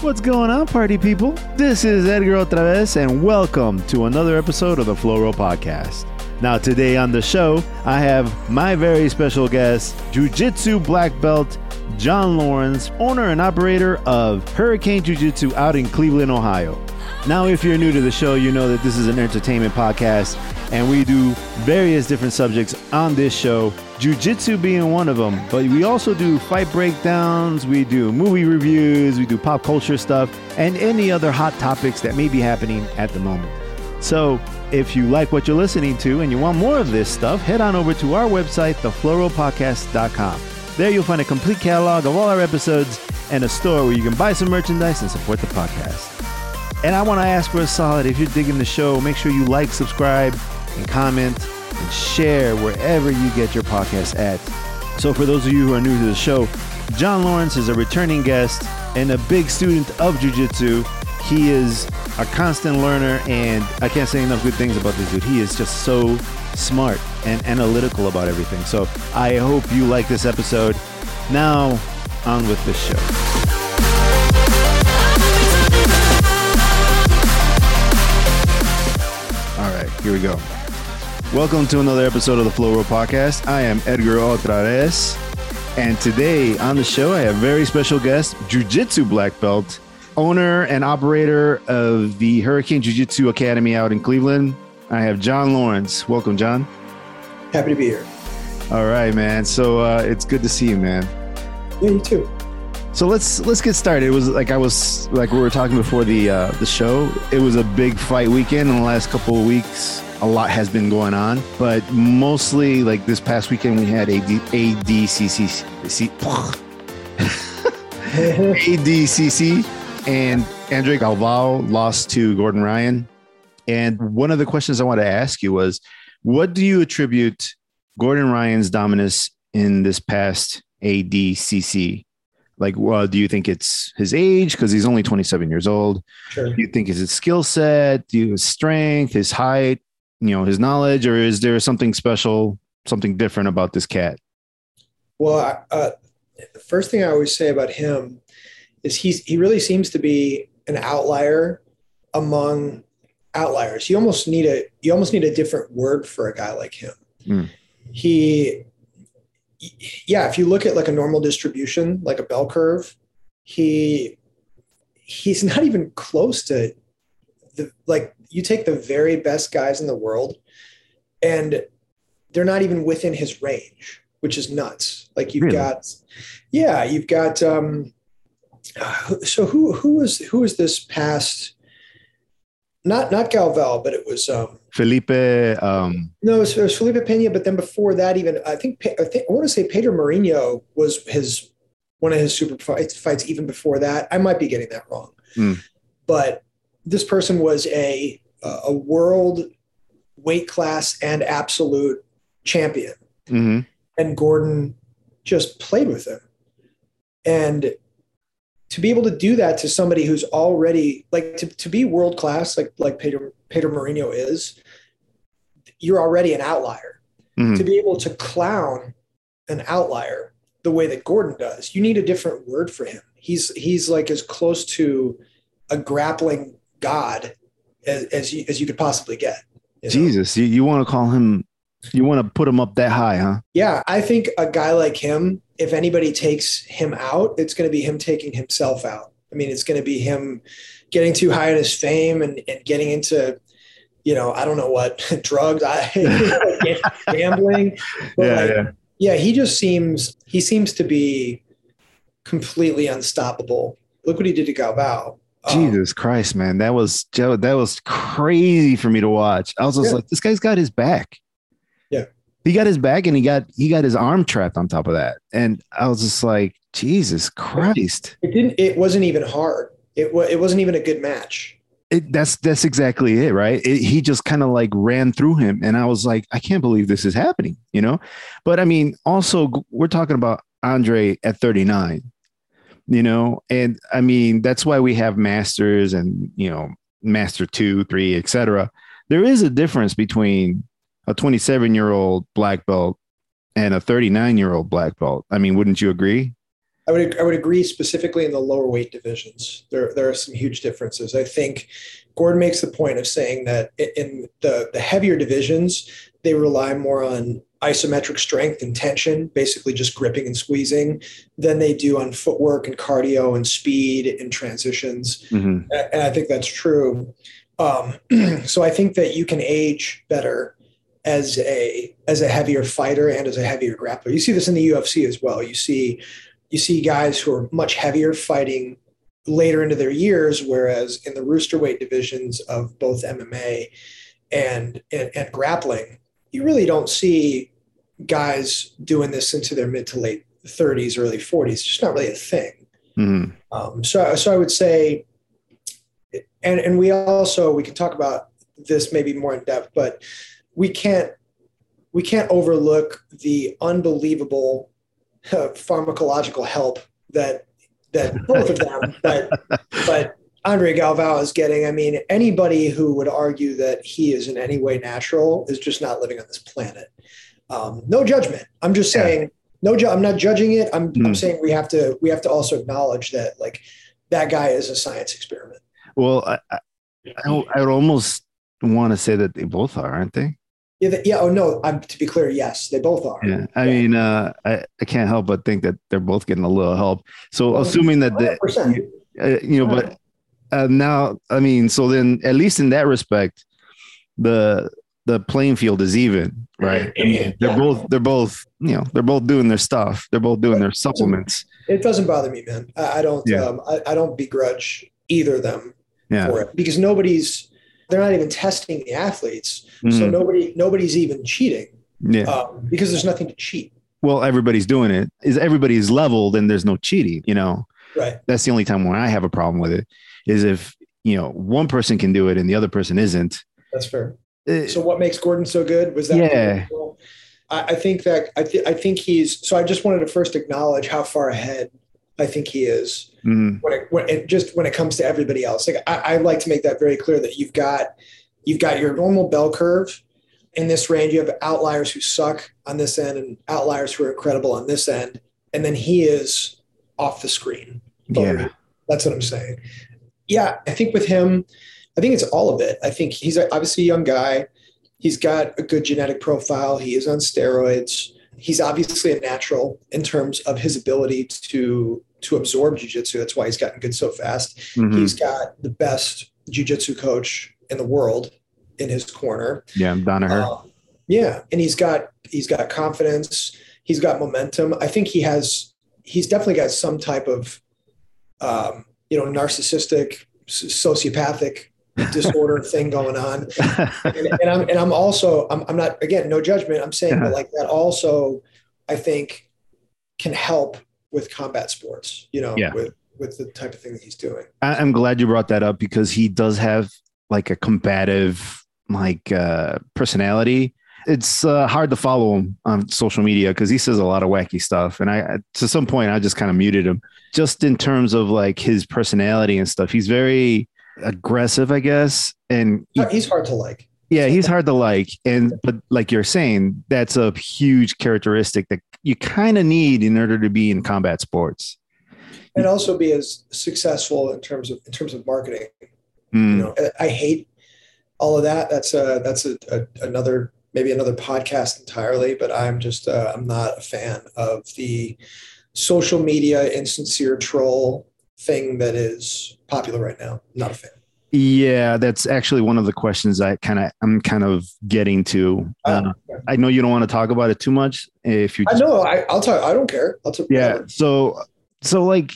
What's going on, party people? This is Edgar otra vez, and welcome to another episode of the Flow Roll Podcast. Now, today on the show, I have my very special guest, Jiu Jitsu black belt John Lawrence, owner and operator of Hurricane Jiu Jitsu out in Cleveland, Ohio. Now, if you're new to the show, you know that this is an entertainment podcast, and we do various different subjects on this show, Jiu-Jitsu being one of them. But we also do fight breakdowns, we do movie reviews, we do pop culture stuff, and any other hot topics that may be happening at the moment. So, if you like what you're listening to and you want more of this stuff, head on over to our website, theflowrollpodcast.com. There you'll find a complete catalog of all our episodes and a store where you can buy some merchandise and support the podcast. And I want to ask for a solid if you're digging the show, make sure you like, subscribe, and comment and share wherever you get your podcast at. So, for those of you who are new to the show, John Lawrence is a returning guest and a big student of Jiu Jitsu. He is a constant learner, and I can't say enough good things about this dude. He is just so smart and analytical about everything. So, I hope you like this episode. Now, on with the show. All right, here we go. Welcome to another episode of the Flow Roll Podcast. I am Edgar OtraVez, and today on the show I have a very special guest, Jiu Jitsu black belt, owner and operator of the Hurricane Jiu Jitsu Academy out in Cleveland. I have John Lawrence. Welcome, John. Happy to be here. All right, man. So uh, it's good to see you, man. Yeah, you too. So let's let's get started. It was like I was like we were talking before the uh, the show. It was a big fight weekend in the last couple of weeks. A lot has been going on, but mostly like this past weekend we had AD, ADCC ADCC and Andre Galvao lost to Gordon Ryan. And one of the questions I wanted to ask you was, what do you attribute Gordon Ryan's dominance in this past ADCC? Like, well, do you think it's his age because he's only 27 years old? Sure. Do you think it's his skill set, do you his strength, his height, you know, his knowledge, or is there something special, something different about this cat? Well, uh, the first thing I always say about him is he's he really seems to be an outlier among outliers. You almost need a you almost need a different word for a guy like him. Mm. He, yeah, if you look at like a normal distribution, like a bell curve, he he's not even close to the like you take the very best guys in the world and they're not even within his range which is nuts like you've Really? got yeah you've got um so who who was who was this past not not Galvao but it was um Felipe, um, no it was, it was felipe pena but then before that even i think i, think, I want to say pedro Marinho was his one of his super fights, fights even before that i might be getting that wrong Mm. but this person was a a world weight class and absolute champion mhm. and Gordon just played with him. And to be able to do that to somebody who's already like to, to be world class, like like Peter Pedro Marinho is, you're already an outlier. Mhm. To be able to clown an outlier the way that Gordon does, you need a different word for him. He's he's like as close to a grappling god as, as you as you could possibly get. you know? Jesus, you, you want to call him, you want to put him up that high, huh? Yeah, I think a guy like him, if anybody takes him out, it's going to be him taking himself out. I mean, it's going to be him getting too high in his fame and, and getting into, you know, I don't know what drugs, I, gambling. But like, yeah. yeah, he just seems he seems to be completely unstoppable. Look what he did to Galvao. Um, Um, Jesus Christ, man, that was. That was crazy for me to watch. I was just Yeah. like, this guy's got his back. Yeah. he got his back, and he got he got his arm trapped on top of that, and I was just like, Jesus Christ. it didn't. It wasn't even hard. It was. It wasn't even a good match. It, that's that's exactly it, right? It, he just kind of like ran through him, and I was like, I can't believe this is happening, you know. But I mean, also we're talking about Andre at 39, you know, and I mean that's why we have masters and you know master two, three, etc. There is a difference between a 27 year old black belt and a 39 year old black belt. I mean, wouldn't you agree? I would I would agree specifically in the lower weight divisions. There there are some huge differences. I think Gordon makes the point of saying that in the the heavier divisions they rely more on isometric strength and tension, basically just gripping and squeezing, than they do on footwork and cardio and speed and transitions. Mm-hmm. And I think that's true. Um, so I think that you can age better as a as a heavier fighter and as a heavier grappler. You see this in the UFC as well. You see you see guys who are much heavier fighting later into their years, whereas in the rooster weight divisions of both MMA and, and, and grappling, you really don't see guys doing this into their mid to late 30s, early 40s. It's just not really a thing. Mm-hmm. Um, so, so I would say, and and we also we can talk about this maybe more in depth, but we can't we can't overlook the unbelievable uh, pharmacological help that that both of them, but but Andre Galvao is getting. I mean, anybody who would argue that he is in any way natural is just not living on this planet. Um, no judgment. I'm just saying. Yeah. No, ju- I'm not judging it. I'm, mm. I'm saying we have to we have to also acknowledge that like that guy is a science experiment. Well, I, I, I would almost want to say that they both are, aren't they? Yeah, yeah. Oh no, I'm to be clear. Yes, they both are. Yeah, I yeah. mean, uh, I I can't help but think that they're both getting a little help. So well, assuming that the, uh, you know, but uh, now I mean, so then at least in that respect, the the playing field is even, right? Mean, they're both they're both you know they're both doing their stuff. They're both doing their supplements. It doesn't bother me, man. I, I don't. Yeah. Um, I, I don't begrudge either of them yeah. for it because nobody's they're not even testing the athletes, mm. so nobody nobody's even cheating. Yeah, um, because there's nothing to cheat. Well, everybody's doing it. Is everybody's leveled and there's no cheating? You know, right? That's the only time when I have a problem with it is if you know one person can do it and the other person isn't. That's fair. Uh, so what makes Gordon so good was that yeah. I, I think that I, th- I think he's so I just wanted to first acknowledge how far ahead I think he is mm. when, it, when it just when it comes to everybody else. Like I, I like to make that very clear that you've got you've got your normal bell curve in this range. You have outliers who suck on this end and outliers who are incredible on this end, and then he is off the screen. Yeah, that's what I'm saying. Yeah, I think with him, I think it's all of it. I think he's obviously a young guy. He's got a good genetic profile. He is on steroids. He's obviously a natural in terms of his ability to to absorb jujitsu. That's why he's gotten good so fast. Mm-hmm. He's got the best jujitsu coach in the world in his corner. Yeah, Danaher. Um, yeah, and he's got he's got confidence. He's got momentum. I think he has. He's definitely got some type of, um, you know, narcissistic, sociopathic disorder thing going on. And, and, I'm and I'm also I'm, I'm not again no judgment. I'm saying that like that also I think can help with combat sports. You know, yeah. with with the type of thing that he's doing. I'm glad you brought that up because he does have like a combative like uh personality it's uh, hard to follow him on social media because he says a lot of wacky stuff. And I, to some point, I just kind of muted him. Just in terms of like his personality and stuff, he's very aggressive, I guess. And he, he's hard to like. Yeah, he's hard to like. And but like you're saying, that's a huge characteristic that you kind of need in order to be in combat sports. And also be as successful in terms of in terms of marketing. Mm. You know, I hate all of that. That's a that's a, a, another maybe another podcast entirely. But I'm just uh, I'm not a fan of the social media insincere troll thing that is popular right now. Not a fan. Yeah, that's actually one of the questions I kind of I'm kind of getting to. Oh, uh, I know you don't want to talk about it too much. If you, just, I know, I, will talk. I don't care. I'll talk. Yeah. So, so like,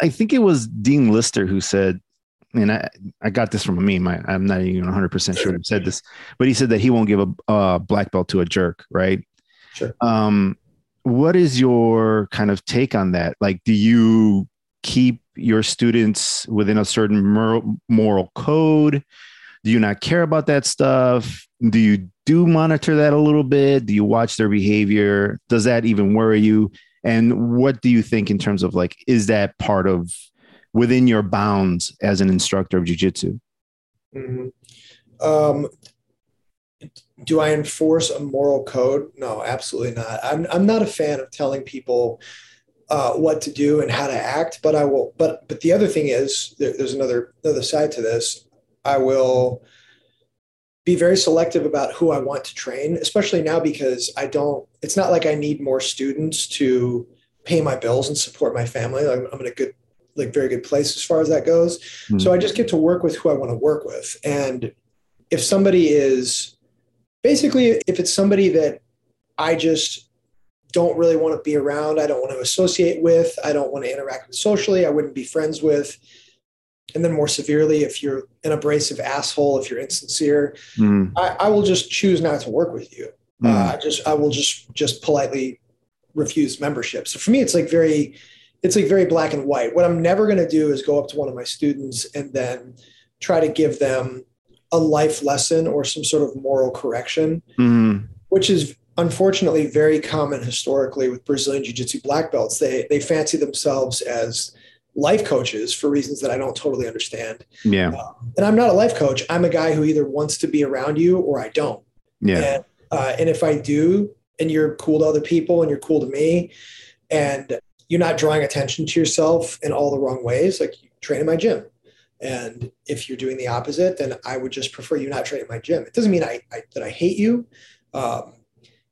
I think it was Dean Lister who said, and I I got this from a meme. I, I'm not even 100 percent sure who said this, but he said that he won't give a, a black belt to a jerk, right? Sure. Um, what is your kind of take on that? Like, do you keep your students within a certain moral, code? Do you not care about that stuff? Do you do monitor that a little bit? Do you watch their behavior? Does that even worry you? And what do you think in terms of like, is that part of within your bounds as an instructor of jujitsu? Mm-hmm. Um, do I enforce a moral code? No, absolutely not. I'm, I'm not a fan of telling people uh, what to do and how to act, but I will. But but the other thing is there, there's another another side to this. I will be very selective about who I want to train, especially now because I don't. It's not like I need more students to pay my bills and support my family. I'm, I'm in a good, like very good place as far as that goes. Mm-hmm. So I just get to work with who I want to work with, and if somebody is basically if it's somebody that I just don't really want to be around, I don't want to associate with, I don't want to interact with socially, I wouldn't be friends with. And then more severely, if you're an abrasive asshole, if you're insincere, mm. I, I, will just choose not to work with you. Mm. Uh, just I will just just politely refuse membership. So for me, it's like very, it's like very black and white. What I'm never going to do is go up to one of my students and then try to give them a life lesson or some sort of moral correction, mm. which is unfortunately very common historically with Brazilian Jiu-Jitsu black belts. They they fancy themselves as life coaches for reasons that I don't totally understand. Yeah. Uh, and I'm not a life coach. I'm a guy who either wants to be around you or I don't. Yeah. And, uh, and if I do, and you're cool to other people and you're cool to me, and you're not drawing attention to yourself in all the wrong ways, like you train in my gym. And if you're doing the opposite, then I would just prefer you not train in my gym. It doesn't mean I, I that I hate you. Um,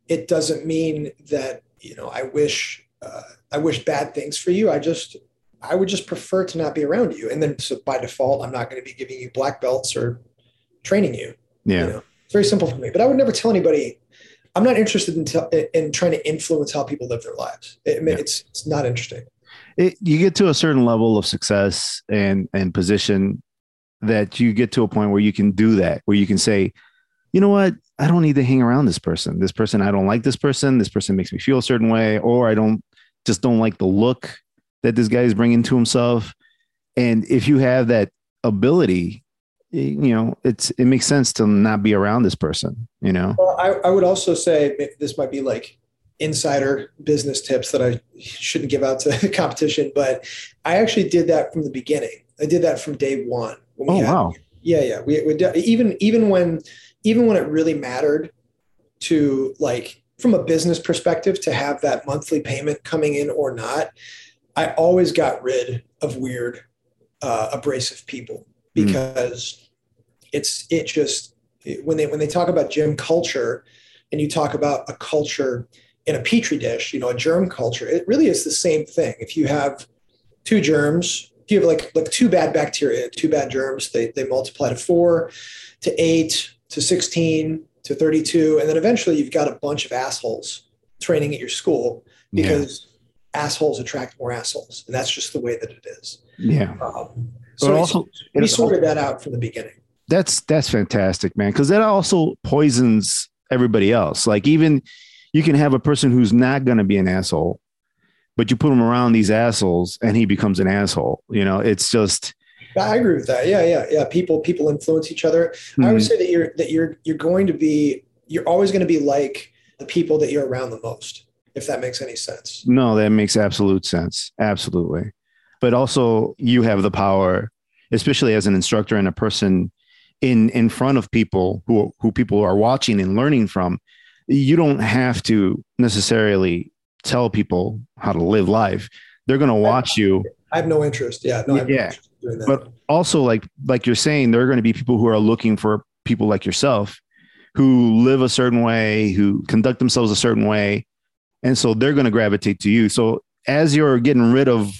it doesn't mean that you know I wish uh, I wish bad things for you. I just I would just prefer to not be around you. And then so by default, I'm not going to be giving you black belts or training you. Yeah, you know? it's very simple for me. But I would never tell anybody. I'm not interested in, in trying to influence how people live their lives. It, yeah. It's it's not interesting. It, you get to a certain level of success and and position that you get to a point where you can do that, where you can say, you know what, I don't need to hang around this person. This person, I don't like this person. This person makes me feel a certain way, or I don't just don't like the look that this guy is bringing to himself. And if you have that ability, you know, it's it makes sense to not be around this person. You know. Well, I, I would also say this might be like insider business tips that I shouldn't give out to competition, but I actually did that from the beginning. I did that from day one. oh wow! Yeah, yeah. We, we even even when even when it really mattered to like from a business perspective to have that monthly payment coming in or not, I always got rid of weird, uh, abrasive people hmm. because mm. it's it just when they when they talk about gym culture and you talk about a culture in a petri dish, you know, a germ culture, it really is the same thing. If you have two germs, if you have like like two bad bacteria, two bad germs, they they multiply to four, to eight, to 16 to 32 and then eventually you've got a bunch of assholes training at your school because yeah. assholes attract more assholes and that's just the way that it is. Yeah. Um, so also we sorted that out from the beginning. That's that's fantastic man because that also poisons everybody else. Like even you can have a person who's not going to be an asshole but you put him around these assholes and he becomes an asshole you know? It's just I agree with that. Yeah, yeah, yeah. People people influence each other. Mm-hmm. I would hmm. say that you're that you're you're going to be you're always going to be like the people that you're around the most. If that makes any sense. No, that makes absolute sense. Absolutely. But also you have the power, especially as an instructor and a person in in front of people who who people are watching and learning from. You don't have to necessarily tell people how to live life. They're going to watch you. I have no interest. Yeah, no, yeah. No but also like like you're saying there are going to be people who are looking for people like yourself who live a certain way who conduct themselves a certain way and so they're going to gravitate to you. So as you're getting rid of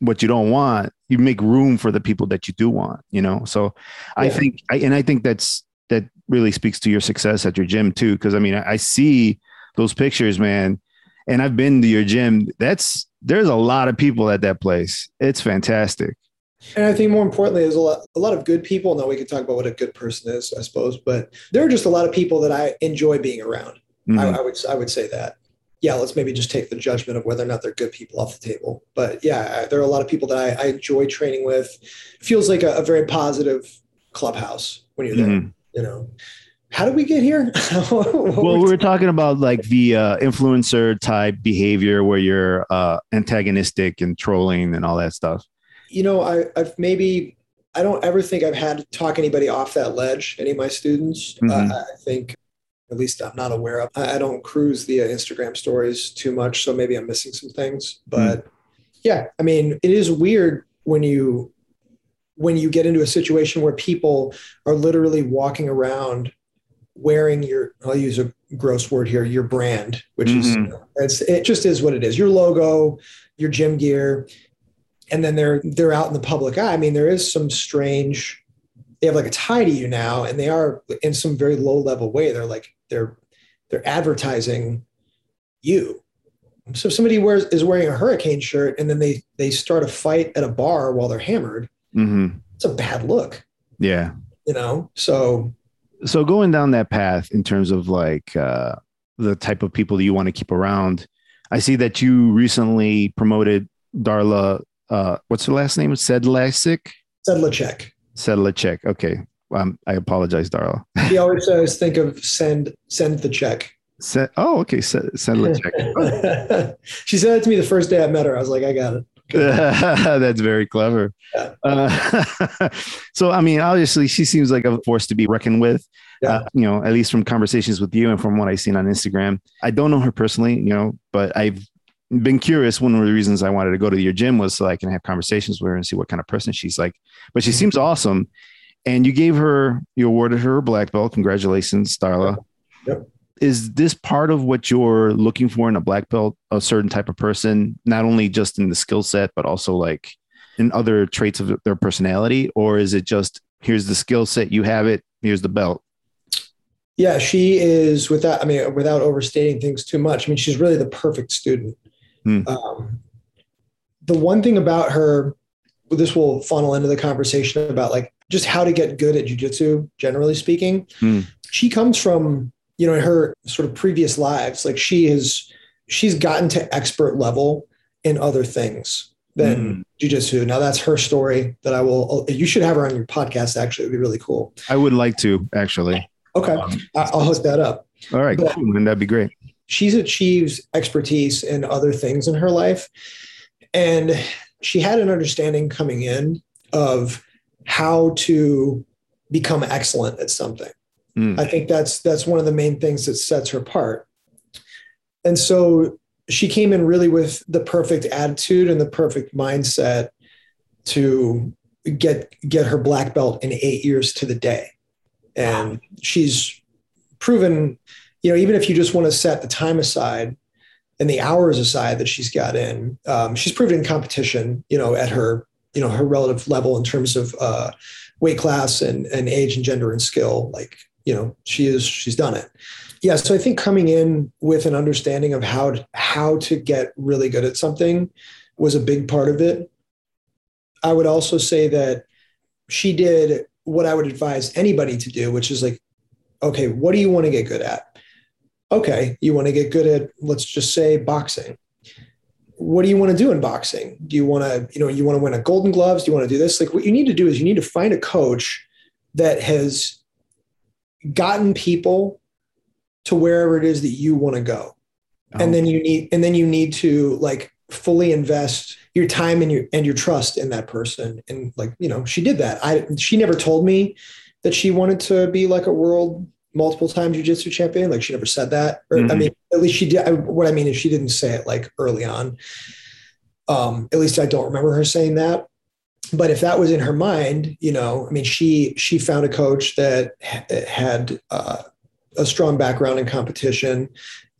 what you don't want you make room for the people that you do want you know? So yeah. i think I, and i think that's that really speaks to your success at your gym too because i mean I, I see those pictures man and i've been to your gym. That's there's a lot of people at that place. It's fantastic and I think more importantly, there's a lot, a lot of good people. Now we can talk about what a good person is, I suppose, but there are just a lot of people that I enjoy being around. Mm-hmm. I, I, would, I would say that. Yeah, let's maybe just take the judgment of whether or not they're good people off the table. But yeah, there are a lot of people that I, I enjoy training with. It feels like a, a, very positive clubhouse when you're there. Mm-hmm. You know, how did we get here? well, we were talking about like the uh, influencer type behavior where you're uh, antagonistic and trolling and all that stuff you know, I, I've maybe I don't ever think I've had to talk anybody off that ledge. Any of my students, mm-hmm. uh, I think at least I'm not aware of. I, I don't cruise the uh, Instagram stories too much, so maybe I'm missing some things. But yeah, I mean, it is weird when you when you get into a situation where people are literally walking around wearing your I'll use a gross word here, your brand, which Mhm. is it's it just is what it is. Your logo, your gym gear, and then they're they're out in the public eye. I mean, there is some strange they have like a tie to you now, and they are in some very low level way. They're like they're they're advertising you. So if somebody wears is wearing a hurricane shirt and then they they start a fight at a bar while they're hammered, hmm it's a bad look, Yeah. you know. So So going down that path in terms of like uh, the type of people that you want to keep around, I see that you recently promoted Darla. Uh, what's her last name? Sedlacek. Sedlacek. Sedlacek. Okay. Um, I apologize, Darla. He always says think of send send the check. Se- oh, okay. Se- Sedlacek. she said it to me the first day I met her. I was like, I got it. That's very clever. Yeah. Uh, so, I mean, obviously, she seems like a force to be reckoned with. Yeah. Uh, you know, at least from conversations with you and from what I've seen on Instagram. I don't know her personally, you know, but I've been curious. One of the reasons I wanted to go to your gym was so I can have conversations with her and see what kind of person she's like. But she mm-hmm. seems awesome. And you gave her, you awarded her a black belt. Congratulations, Darla. Yep. Is this part of what you're looking for in a black belt, a certain type of person, not only just in the skill set, but also like in other traits of their personality? Or is it just here's the skill set, you have it, here's the belt? Yeah, she is without I mean without overstating things too much. I mean, she's really the perfect student. Hmm. Um, the one thing about her, this will funnel into the conversation about like just how to get good at jujitsu, generally speaking. Hmm. She comes from you know in her sort of previous lives, like she has she's gotten to expert level in other things than jujitsu. Now that's her story that I will. You should have her on your podcast. Actually, it'd be really cool. I would like to actually. Okay, Um, I'll hook that up. all right, but- cool, and that'd be great. She's achieved expertise in other things in her life. And she had an understanding coming in of how to become excellent at something. Mm. i think that's that's one of the main things that sets her apart. And so she came in really with the perfect attitude and the perfect mindset to get get her black belt in 8 years to the day. And she's proven you know, even if you just want to set the time aside and the hours aside that she's got in, um, she's proven in competition, you know, at her, you know, her relative level in terms of uh, weight class and, and age and gender and skill. Like, you know, she is, she's done it. Yeah. So I think coming in with an understanding of how to, how to get really good at something was a big part of it. I would also say that she did what I would advise anybody to do, which is like, okay, what do you want to get good at? Okay, you want to get good at, let's just say boxing. What do you want to do in boxing? Do you want to, you know, you want to win a golden gloves? Do you want to do this? Like what you need to do is you need to find a coach that has gotten people to wherever it is that you want to go. And then oh. you need, and then you need to like fully invest your time and your, and your trust in that person. And like, you know, she did that. I, she never told me that she wanted to be like a world multiple time jujitsu champion. Like she never said that. Or I Mhm. mean, at least she did. I, what I mean is she didn't say it like early on. Um, at least I don't remember her saying that. But if that was in her mind, you know, I mean, she she found a coach that ha- had uh, a strong background in competition,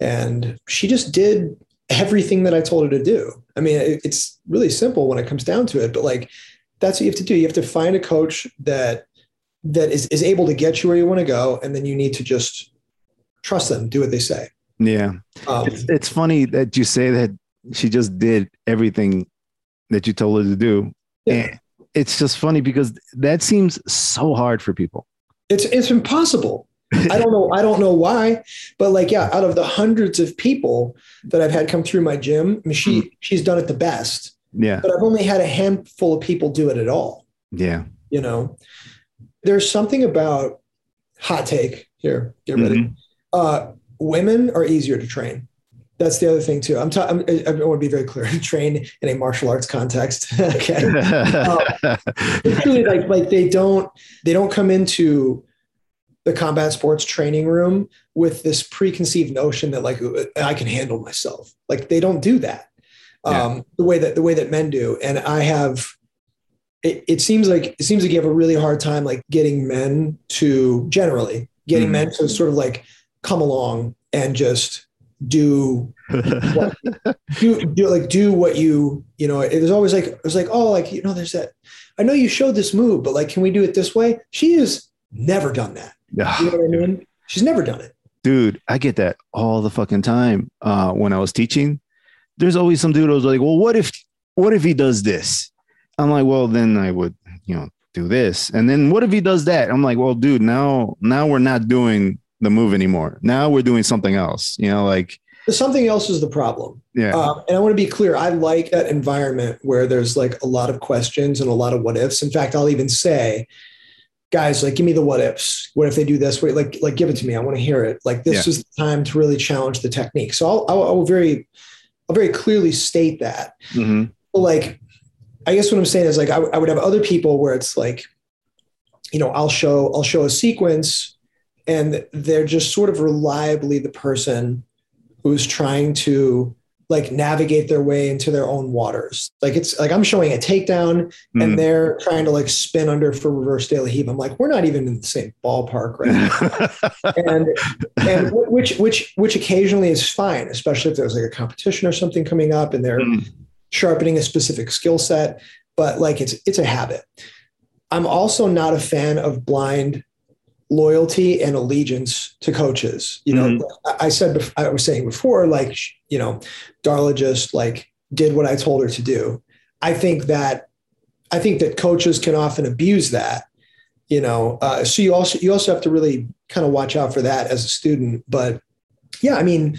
and she just did everything that I told her to do. I mean, it, it's really simple when it comes down to it. But like, that's what you have to do. You have to find a coach that that is, is able to get you where you want to go and then you need to just trust them do what they say Yeah. um, It's, it's funny that you say that she just did everything that you told her to do. yeah. And it's just funny because that seems so hard for people. it's it's impossible i don't know i don't know why but like yeah out of the hundreds of people that i've had come through my gym I mean, she she's done it the best Yeah. but i've only had a handful of people do it at all Yeah. you know there's something about hot take here get ready Mhm. uh, women are easier to train. That's the other thing too. I'm, ta- I'm I want to be very clear. train in a martial arts context. okay, really like like they don't they don't come into the combat sports training room with this preconceived notion that like I can handle myself. Like they don't do that Yeah. um, the way that the way that men do. And I have. It, it seems like it seems like you have a really hard time like getting men to generally getting Mhm. men to sort of like come along and just do what, do, do like do what you you know it was always like it was like oh like you know there's that i know you showed this move but like can we do it this way? She has never done that. You know what i mean? She's never done it. Dude i get that all the fucking time uh when i was teaching. There's always some dude who's like well what if what if he does this i'm like well then i would you know do this. And then what if he does that? I'm like well dude now now we're not doing the move anymore. Now we're doing something else you know like something else is the problem. Yeah. Um, and i want to be clear i like that environment where there's like a lot of questions and a lot of what ifs in fact i'll even say guys like give me the what ifs what if they do this? Wait, like like give it to me. I want to hear it. Like this is the time to really challenge the technique. So i'll i'll, I'll very i'll very clearly state that. Mhm. Like i guess what i'm saying is like I would have other people where it's like you know i'll show i'll show a sequence and they're just sort of reliably the person who's trying to like navigate their way into their own waters like it's like i'm showing a takedown Mhm. and they're trying to like spin under for reverse De La Riva i'm like we're not even in the same ballpark right now and and wh- which which which occasionally is fine especially if there's like a competition or something coming up and they're Mhm. Sharpening a specific skill set but like it's it's a habit. I'm also not a fan of blind loyalty and allegiance to coaches you know? Mhm. I- i said i was saying before like you know darla just like did what i told her to do. I think that i think that coaches can often abuse that you know? Uh, so you also you also have to really kind of watch out for that as a student but yeah i mean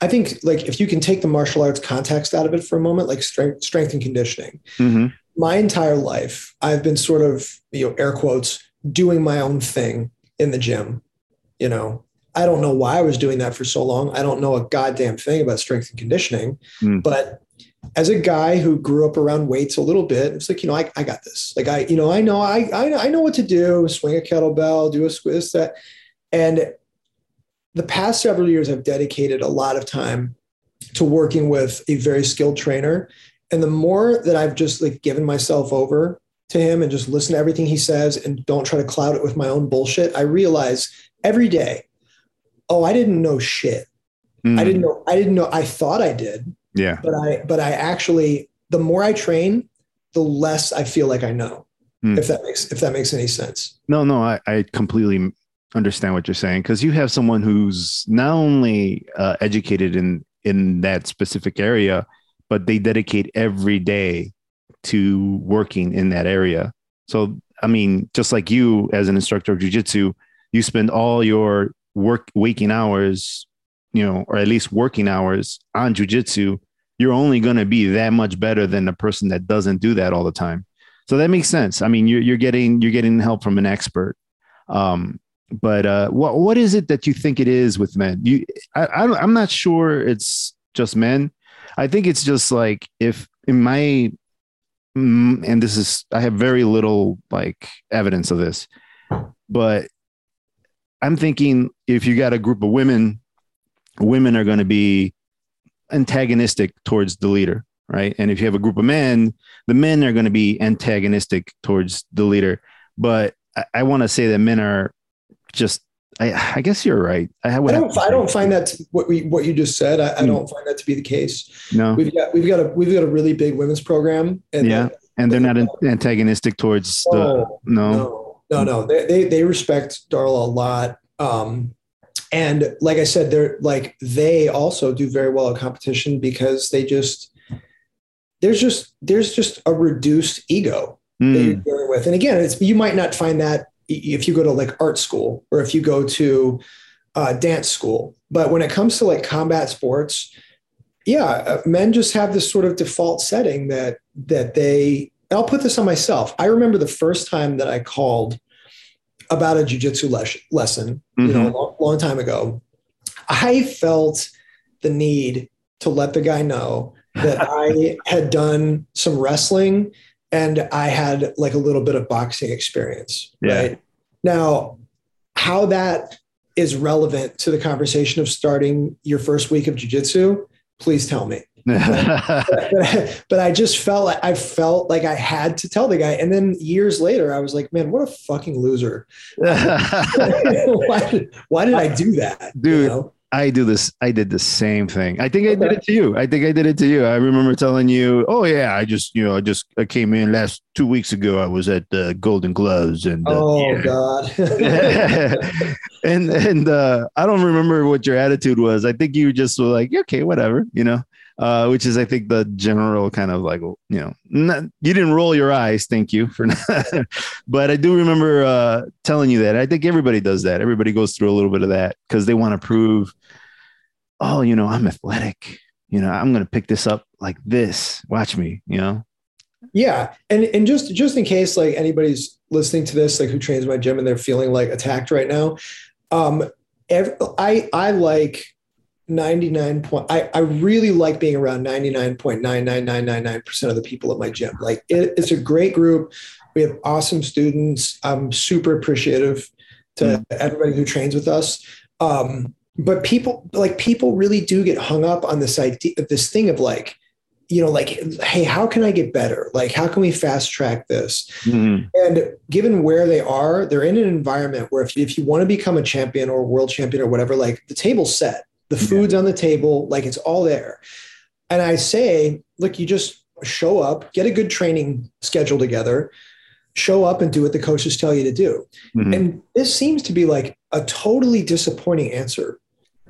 i think like if you can take the martial arts context out of it for a moment like strength strength and conditioning. Mhm. my entire life i've been sort of you know air quotes doing my own thing in the gym you know? I don't know why i was doing that for so long. I don't know a goddamn thing about strength and conditioning Mm. but as a guy who grew up around weights a little bit it's like you know i, I got this. Like i you know i know I, I i know what to do swing a kettlebell do a squeeze that. And the past several years i've dedicated a lot of time to working with a very skilled trainer and the more that i've just like given myself over to him and just listen to everything he says and don't try to cloud it with my own bullshit i realize every day oh i didn't know shit Mhm. i didn't know i didn't know i thought i did yeah but i but i actually the more i train the less i feel like i know Hmm. if that makes if that makes any sense No, no, I, I completely understand what you're saying because you have someone who's not only uh, educated in in that specific area, but they dedicate every day to working in that area. So, I mean, just like you as an instructor of jujitsu, you spend all your work waking hours, you know, or at least working hours on jujitsu. You're only going to be that much better than the person that doesn't do that all the time. So that makes sense. I mean, you're you're getting you're getting help from an expert. Um, but uh, what what is it that you think it is with men? You, I, I I'm not sure it's just men. I think it's just like if in my mm, and this is I have very little like evidence of this, but I'm thinking if you got a group of women, women are going to be antagonistic towards the leader, right? And if you have a group of men, the men are going to be antagonistic towards the leader. But I, I want to say that men are just. I, I guess you're right. I, I don't. I don't find that to- what we what you just said. I, I Hmm. don't find that to be the case. no, We've got we've got a we've got a really big women's program. And Yeah. and they're not antagonistic towards the Oh, no. no, no, no. They, they they respect Darla a lot. Um, and like I said, they're like they also do very well at competition because they just there's just there's just a reduced ego that Mm, you're dealing with. And again, it's you might not find that if you go to like art school or if you go to uh, dance school. But when it comes to like combat sports, yeah, uh, men just have this sort of default setting that that they. I'll put this on myself. I remember the first time that I called about a jujitsu les- lesson, you know, a long, long time ago. I felt the need to let the guy know that I had done some wrestling and I had like a little bit of boxing experience. Yeah. Right now, how that is relevant to the conversation of starting your first week of jujitsu, please tell me. but, but, but, I just felt like I felt like I had to tell the guy. And then years later, I was like, man, what a fucking loser. why, did, why did I do that? Dude, you know? I do this. I did the same thing. I think I did it to you. I think I did it to you. I remember telling you, "Oh yeah, I just you know I just I came in last two weeks ago. I was at the Golden Gloves and uh, oh yeah. god, and and uh, I don't remember what your attitude was. I think you just were like, okay, whatever, you know uh, which is I think the general kind of like you know not, you didn't roll your eyes, thank you for that. but I do remember uh, telling you that. I think everybody does that. Everybody goes through a little bit of that because they want to prove, oh, you know, I'm athletic. You know, I'm going to pick this up like this. Watch me. You know. Yeah, and and just just in case like anybody's listening to this, like who trains my gym and they're feeling like attacked right now, um, every, I I like 99 point I, I really like being around 99.99999% of the people at my gym. Like it, it's a great group. We have awesome students. I'm super appreciative to mm. everybody who trains with us. Um, but people like people really do get hung up on this idea this thing of like you know like hey how can i get better? Like how can we fast track this? Mm-hmm. and given where they are they're in an environment where if, if you want to become a champion or a world champion or whatever like the table's set the food's on the table, like it's all there. And I say, look, you just show up, get a good training schedule together, show up and do what the coaches tell you to do. Mm-hmm. And this seems to be like a totally disappointing answer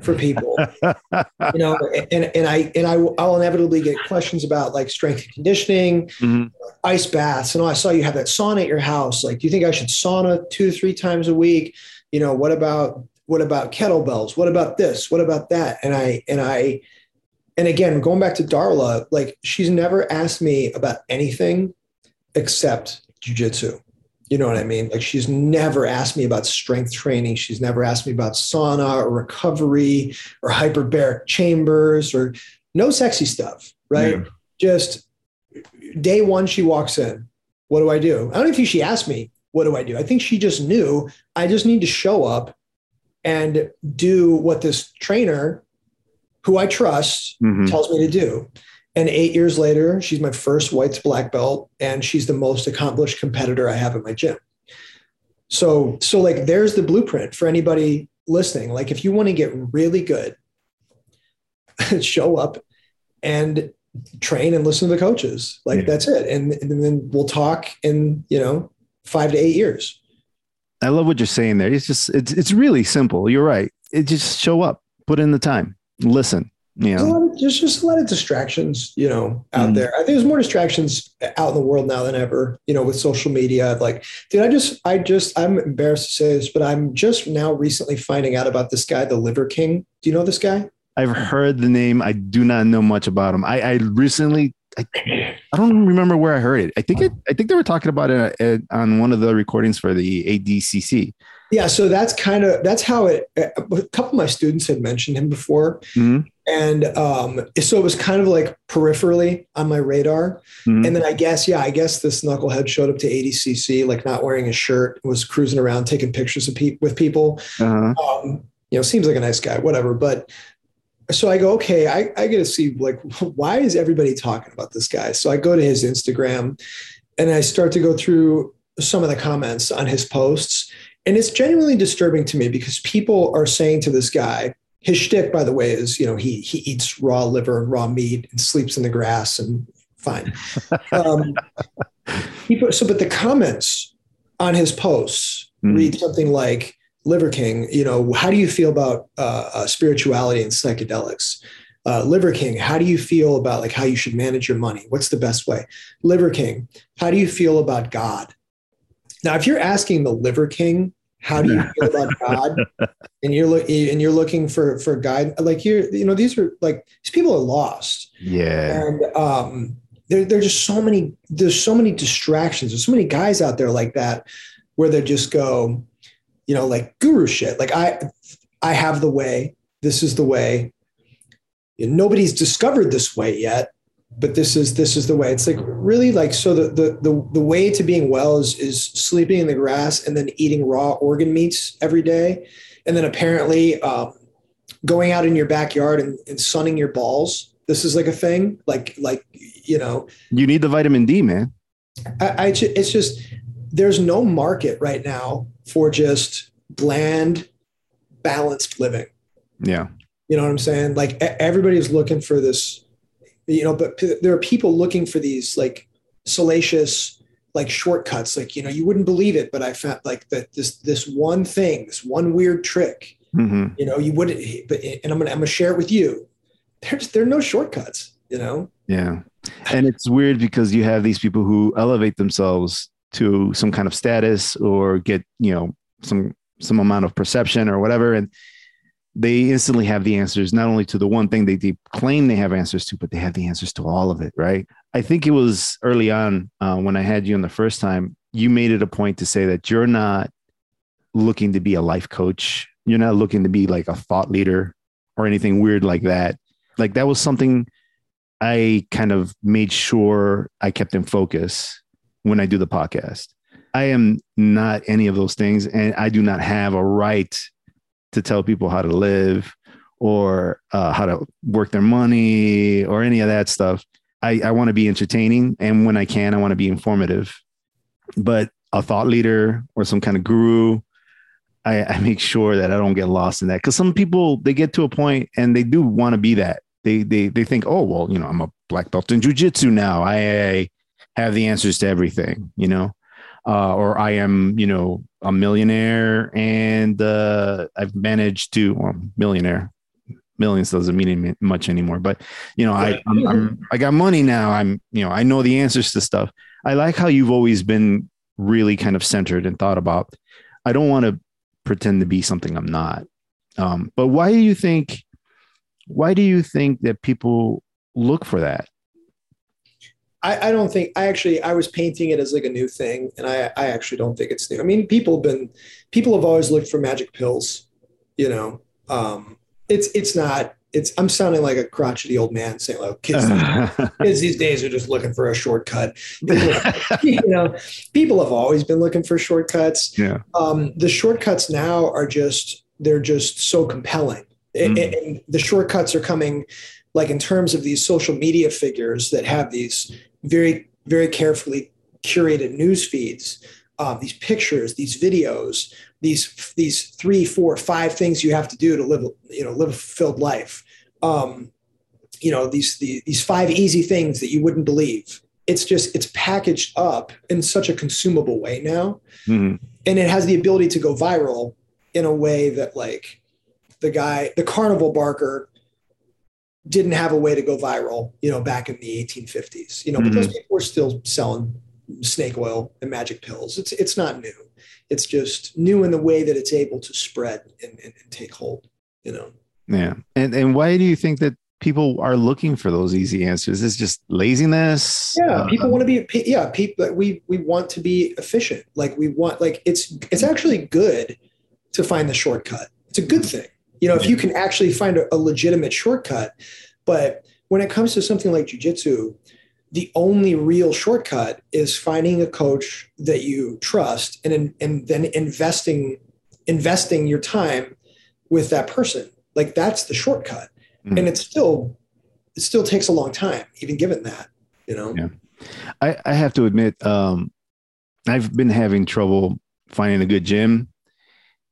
for people. you know, and, and I and I I'll inevitably get questions about like strength and conditioning, mm-hmm. ice baths. And oh, I saw you have that sauna at your house. Like, do you think I should sauna two, three times a week? You know, what about what about kettlebells what about this? What about that? And i and i and again going back to darla like she's never asked me about anything except jujitsu. You know what i mean? Like she's never asked me about strength training. She's never asked me about sauna or recovery or hyperbaric chambers or no sexy stuff right? Yeah. just day one she walks in. What do i do? I don't even think she asked me what do i do? I think she just knew. I just need to show up and do what this trainer, who I trust, mm-hmm. tells me to do. And eight years later, she's my first white to black belt, and she's the most accomplished competitor I have at my gym. So, so like, there's the blueprint for anybody listening. Like, if you want to get really good, show up and train and listen to the coaches. Like, yeah. that's it. And, and then we'll talk in, you know, five to eight years. I love what you're saying there. It's just it's it's really simple. You're right. It just show up, put in the time, listen. You know, there's, just a lot of distractions, you know, out mm there. I think there's more distractions out in the world now than ever. You know, with social media. Like, dude, I just, I just, I'm embarrassed to say this, but I'm just now recently finding out about this guy, the Liver King. Do you know this guy? I've heard the name. I do not know much about him. I, I recently I, I don't remember where I heard it. I think it, I think they were talking about it on one of the recordings for the ADCC. Yeah, so that's kind of that's how it. A couple of my students had mentioned him before, mm-hmm. and um, so it was kind of like peripherally on my radar. Mm-hmm. And then I guess, yeah, I guess this knucklehead showed up to ADCC like not wearing a shirt, was cruising around taking pictures of pe- with people. Uh-huh. Um, you know, seems like a nice guy, whatever. But so I go, okay, I, I get to see like, why is everybody talking about this guy? So I go to his Instagram and I start to go through some of the comments on his posts. And it's genuinely disturbing to me because people are saying to this guy, his shtick, by the way, is, you know, he, he eats raw liver and raw meat and sleeps in the grass and fine. Um, so, but the comments on his posts mm. read something like, Liver King, you know, how do you feel about uh, uh, spirituality and psychedelics? Uh, Liver King, how do you feel about like how you should manage your money? What's the best way? Liver King, how do you feel about God? Now, if you're asking the Liver King, how do you feel about God? And you're looking and you're looking for for guide, like you're, you know, these are like these people are lost. Yeah. And um, there, there's just so many, there's so many distractions. There's so many guys out there like that where they just go, you know, like guru shit. Like I, I have the way. This is the way. nobody's discovered this way yet, but this is this is the way. It's like really like so the the the, the way to being well is is sleeping in the grass and then eating raw organ meats every day, and then apparently um, going out in your backyard and, and sunning your balls. This is like a thing. Like like you know, You need the vitamin D, man. I, I it's just there's no market right now for just bland, balanced living. Yeah. You know what I'm saying? Like everybody's looking for this, you know, but there are people looking for these like salacious like shortcuts. Like, you know, you wouldn't believe it, but I found like that this this one thing, this one weird trick, hmm you know, you wouldn't but and I'm gonna I'm gonna share it with you. There's there are no shortcuts, you know? Yeah. And it's weird because you have these people who elevate themselves to some kind of status or get, you know, some some amount of perception or whatever. And they instantly have the answers, not only to the one thing they, claim they have answers to, but they have the answers to all of it. Right. I think it was early on uh, when I had you on the first time, you made it a point to say that you're not looking to be a life coach. You're not looking to be like a thought leader or anything weird like that. Like that was something I kind of made sure I kept in focus when I do the podcast. I am not any of those things, and I do not have a right to tell people how to live or uh, how to work their money or any of that stuff. I, I want to be entertaining, and when I can, I want to be informative. But a thought leader or some kind of guru, I, I make sure that I don't get lost in that because some people they get to a point and they do want to be that they they they think, oh well, you know, I'm a black belt in jujitsu now. I, I have the answers to everything, you know, uh, or I am, you know, a millionaire and uh, I've managed to well, millionaire. Millions doesn't mean much anymore, but you know, I I'm, I'm I got money now. I'm you know I know the answers to stuff. I like how you've always been really kind of centered and thought about. I don't want to pretend to be something I'm not. Um, but why do you think? Why do you think that people look for that? I, I don't think I actually I was painting it as like a new thing, and I I actually don't think it's new. I mean, people have been people have always looked for magic pills, you know. Um, it's it's not. It's I'm sounding like a crotchety old man saying like kids, kids these days are just looking for a shortcut. You know, people have always been looking for shortcuts. yeah. Um, the shortcuts now are just they're just so compelling, and, Mhm. and the shortcuts are coming like in terms of these social media figures that have these very very carefully curated news feeds um, these pictures these videos these these three four five things you have to do to live you know live a fulfilled life. Um, you know these, these these five easy things that you wouldn't believe. It's just it's packaged up in such a consumable way now. Mhm. and it has the ability to go viral in a way that like the guy the carnival barker didn't have a way to go viral you know back in the 1850s you know but those people were still selling snake oil and magic pills. It's it's not new. It's just new in the way that it's able to spread and, and, and take hold you know? Yeah. And and why do you think that people are looking for those easy answers? It's just laziness. yeah Uh, people want to be yeah people we we want to be efficient. Like we want like it's it's actually good to find the shortcut. It's a good thing you know if you can actually find a, a legitimate shortcut but when it comes to something like jujitsu the only real shortcut is finding a coach that you trust and and then investing investing your time with that person like that's the shortcut Mhm. and it's still it still takes a long time even given that you know Yeah. I, I have to admit, um, I've been having trouble finding a good gym.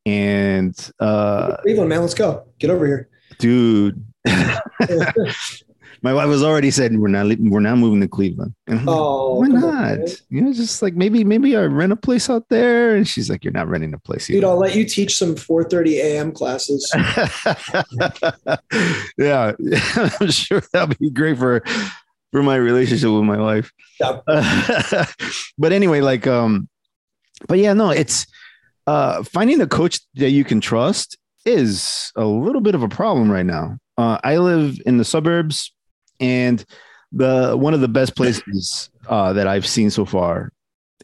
And uh, Cleveland, man, let's go. Get over here. dude, my wife was already said we're not we're not moving to Cleveland. And I'm like, Oh, Why come on, not? you know, just like maybe maybe I rent a place out there. And she's like, You're not renting a place. dude? I'll let you teach some 4:30 a.m. classes. yeah, I'm sure that'll be great for for my relationship with my wife. Yeah. but anyway, like um, but yeah, no, it's uh finding a coach that you can trust is a little bit of a problem right now. Uh, I live in the suburbs, and the one of the best places uh, that I've seen so far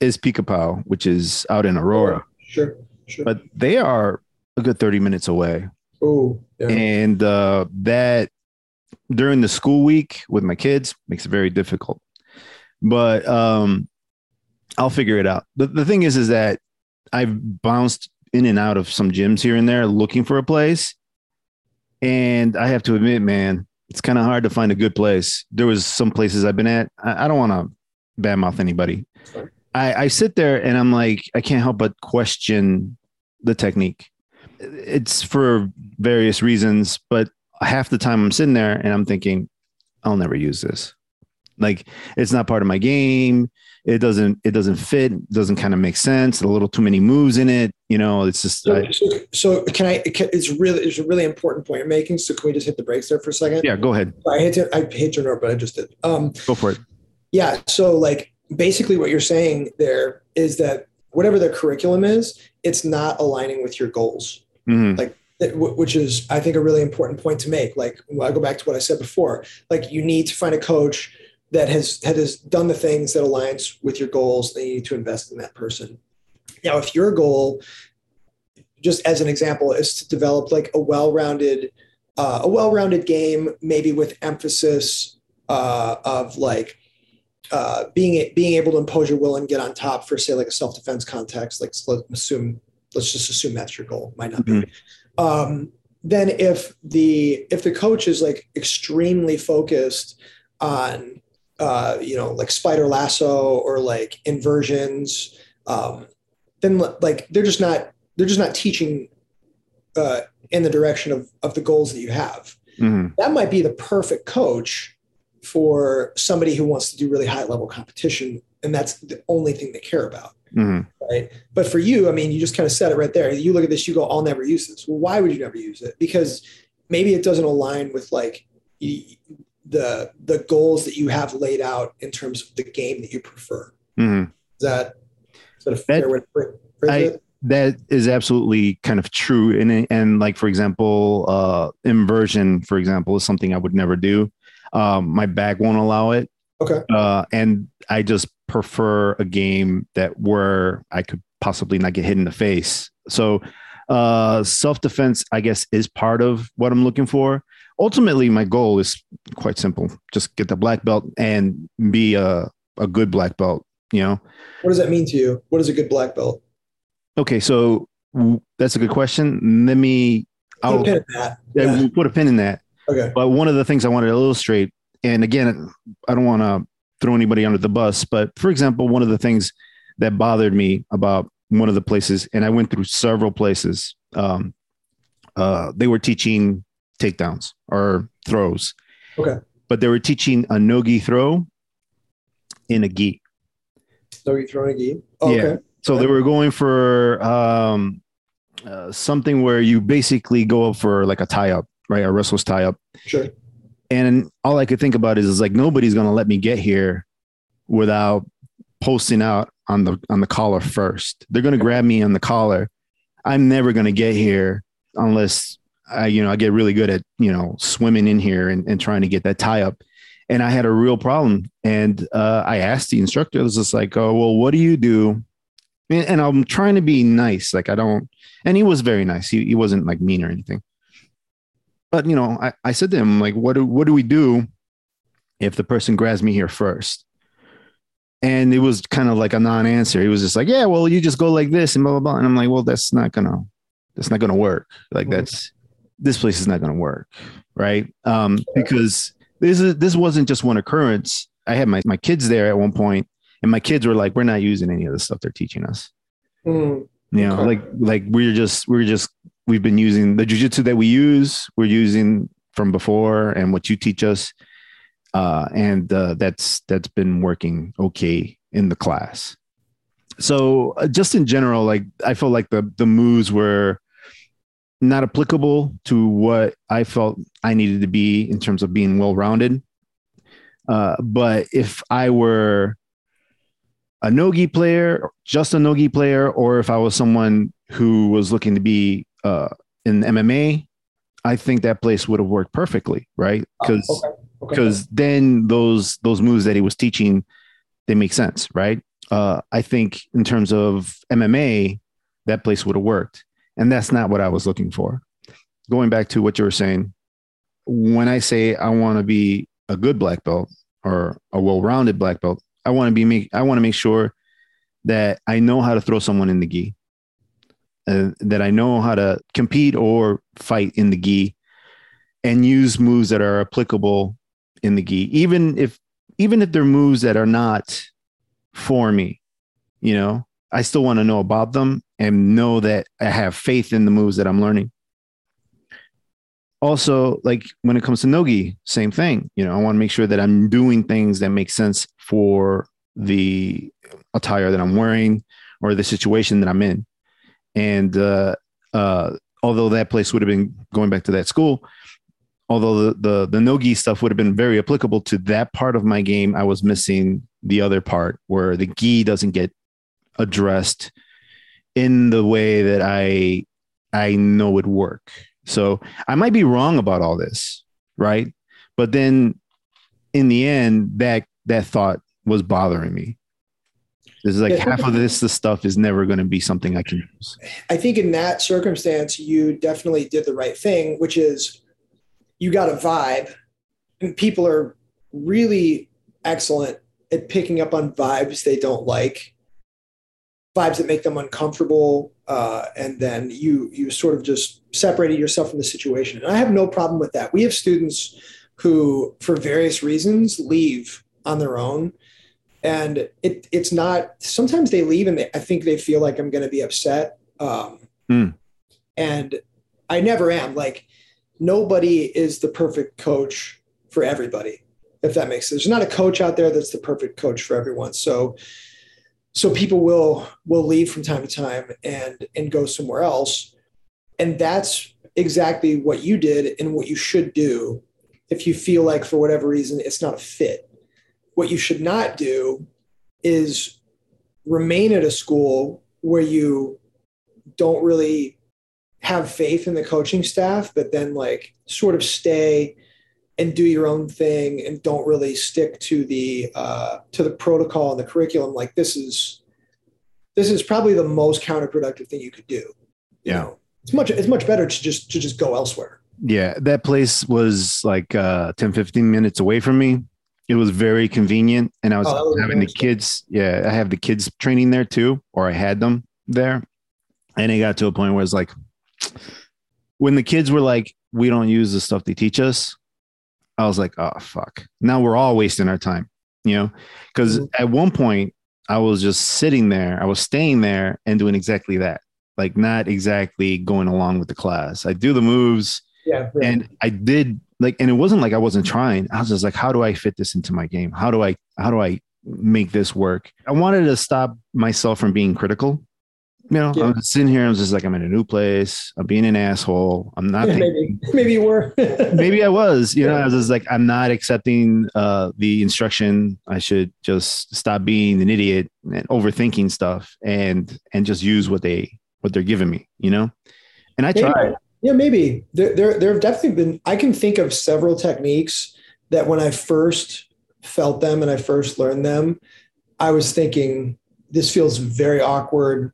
is Pica Pau, which is out in Aurora. Sure, sure. But they are a good 30 minutes away oh, yeah. and uh, that during the school week with my kids makes it very difficult. But um, I'll figure it out. The, the thing is, is that I've bounced in and out of some gyms here and there looking for a place. And I have to admit, man, it's kind of hard to find a good place. There was some places I've been at. I, I don't want to badmouth anybody. I, I sit there and I'm like, I can't help but question the technique. It's for various reasons, but half the time I'm sitting there and I'm thinking, I'll never use this. Like it's not part of my game. It doesn't it doesn't fit. Doesn't kind of make sense. A little too many moves in it. You know, it's just. So, I, so, so can I? It's really it's a really important point you're making. So can we just hit the brakes there for a second? yeah, go ahead. I hate to I hate to interrupt, but I just did. Um, Go for it. yeah. So like basically, what you're saying there is that whatever the curriculum is, it's not aligning with your goals. Mhm. that- wh- which is i think a really important point to make like i go back to what i said before like you need to find a coach that has that has done the things that aligns with your goals then you need to invest in that person now if your goal just as an example is to develop like a well-rounded uh, a well-rounded game maybe with emphasis uh, of like uh, being being able to impose your will and get on top for say like a self-defense context like let's assume let's just assume that's your goal might not be Mhm. um, then if the if the coach is like extremely focused on uh, you know like spider lasso or like inversions um, then like they're just not they're just not teaching uh, in the direction of of the goals that you have Mhm. that might be the perfect coach for somebody who wants to do really high level competition and that's the only thing they care about Mhm. right? But for you, I mean, you just kind of said it right there. You look at this, you go, "I'll never use this." Well, why would you never use it? Because maybe it doesn't align with like the the goals that you have laid out in terms of the game that you prefer. Mhm. Is that is that a fair way to phrase I- it? that is absolutely kind of true and and like for example uh inversion for example is something i would never do um my back won't allow it Okay. uh and i just prefer a game that where i could possibly not get hit in the face so uh self-defense i guess is part of what i'm looking for ultimately my goal is quite simple just get the black belt and be a, a good black belt you know What does that mean to you? What is a good black belt? Okay, so that's a good question. Let me. Put I'll a pin in that. yeah, put a pin in that. Okay. But one of the things I wanted to illustrate, and again, I don't want to throw anybody under the bus, but for example, one of the things that bothered me about one of the places, and I went through several places, um, uh, they were teaching takedowns or throws. Okay. But they were teaching a no-gi throw in a gi. So you throwing a gi? Oh, Yeah. Okay. So they were going for um, uh, something where you basically go up for like a tie up, right? A wrestler's tie up. Sure. And all I could think about is, is like nobody's gonna let me get here without posting out on the on the collar first. They're gonna grab me on the collar. I'm never gonna get here unless I, you know, I get really good at you know swimming in here and, and trying to get that tie up. And I had a real problem. And uh, I asked the instructor, I was just like, oh, well, what do you do? And, and I'm trying to be nice. Like I don't, and he was very nice. He, he wasn't like mean or anything but you know, I, I said to him, like, what do what do we do if the person grabs me here first? And it was kind of like a non-answer. He was just like, Yeah, well, you just go like this and blah blah blah. And I'm like, Well, that's not gonna that's not gonna work. Like Mhm. that's this place is not gonna work. Right. Um, because this is this wasn't just one occurrence. I had my, my kids there at one point, and my kids were like, We're not using any of the stuff they're teaching us Mm, you know Okay. like like we're just we're just we've been using the jujitsu that we use we're using from before and what you teach us uh and uh, that's that's been working okay in the class so uh, just in general like i felt like the the moves were not applicable to what i felt i needed to be in terms of being well rounded uh but if i were a nogi player, just a nogi player, or if I was someone who was looking to be uh, in MMA, I think that place would have worked perfectly, right? Because okay. Okay. because then those those moves that he was teaching, they make sense, right? Uh, I think in terms of MMA, that place would have worked, and that's not what I was looking for. Going back to what you were saying, when I say I want to be a good black belt or a well-rounded black belt, I want to be make I want to make sure that I know how to throw someone in the gi, uh, that I know how to compete or fight in the gi, and use moves that are applicable in the gi, even if even if they're moves that are not for me, you know, I still want to know about them and know that I have faith in the moves that I'm learning. Also, like when it comes to nogi, same thing. You know, I want to make sure that I'm doing things that make sense for the attire that I'm wearing or the situation that I'm in. And uh, uh, although that place would have been going back to that school, although the, the the nogi stuff would have been very applicable to that part of my game, I was missing the other part where the gi doesn't get addressed in the way that I I know would work. So I might be wrong about all this, right? But then in the end, that that thought was bothering me. This is like yeah. half of this the stuff is never going to be something I can use. I think in that circumstance, you definitely did the right thing, which is you got a vibe, and people are really excellent at picking up on vibes they don't like, vibes that make them uncomfortable, uh, and then you you sort of just separated yourself from the situation. And I have no problem with that. We have students who, for various reasons, leave on their own. And it, it's not, sometimes they leave and they, I think they feel like I'm going to be upset. Um, mm. And I never am. Like, nobody is the perfect coach for everybody, if that makes sense. There's not a coach out there that's the perfect coach for everyone. So, so people will will leave from time to time and and go somewhere else, and that's exactly what you did and what you should do if you feel like for whatever reason it's not a fit. What you should not do is remain at a school where you don't really have faith in the coaching staff, but then like sort of stay and do your own thing and don't really stick to the uh, to the protocol and the curriculum. Like this is this is probably the most counterproductive thing you could do. Yeah, you know, it's much it's much better to just to just go elsewhere. Yeah, that place was like uh, 10, 15 minutes away from me. It was very convenient, and I was, oh, was having the kids. Yeah, I have the kids training there too, or I had them there, and it got to a point where it's like when the kids were like, we don't use the stuff they teach us, I was like, oh, fuck. Now we're all wasting our time, you know? Because mm-hmm. at one point, I was just sitting there, I was staying there and doing exactly that, like not exactly going along with the class. I do the moves. Yeah, and I did like, and it wasn't like I wasn't trying. I was just like, how do I fit this into my game? How do I, how do I make this work? I wanted to stop myself from being critical you know, yeah. I'm sitting here. I'm just like, I'm in a new place. I'm being an asshole. I'm not. Yeah, maybe, maybe you were. maybe I was. You know, I was just like, I'm not accepting uh, the instruction. I should just stop being an idiot and overthinking stuff, and and just use what they what they're giving me. You know, and I tried. Yeah, maybe there, there there have definitely been. I can think of several techniques that when I first felt them and I first learned them, I was thinking this feels very awkward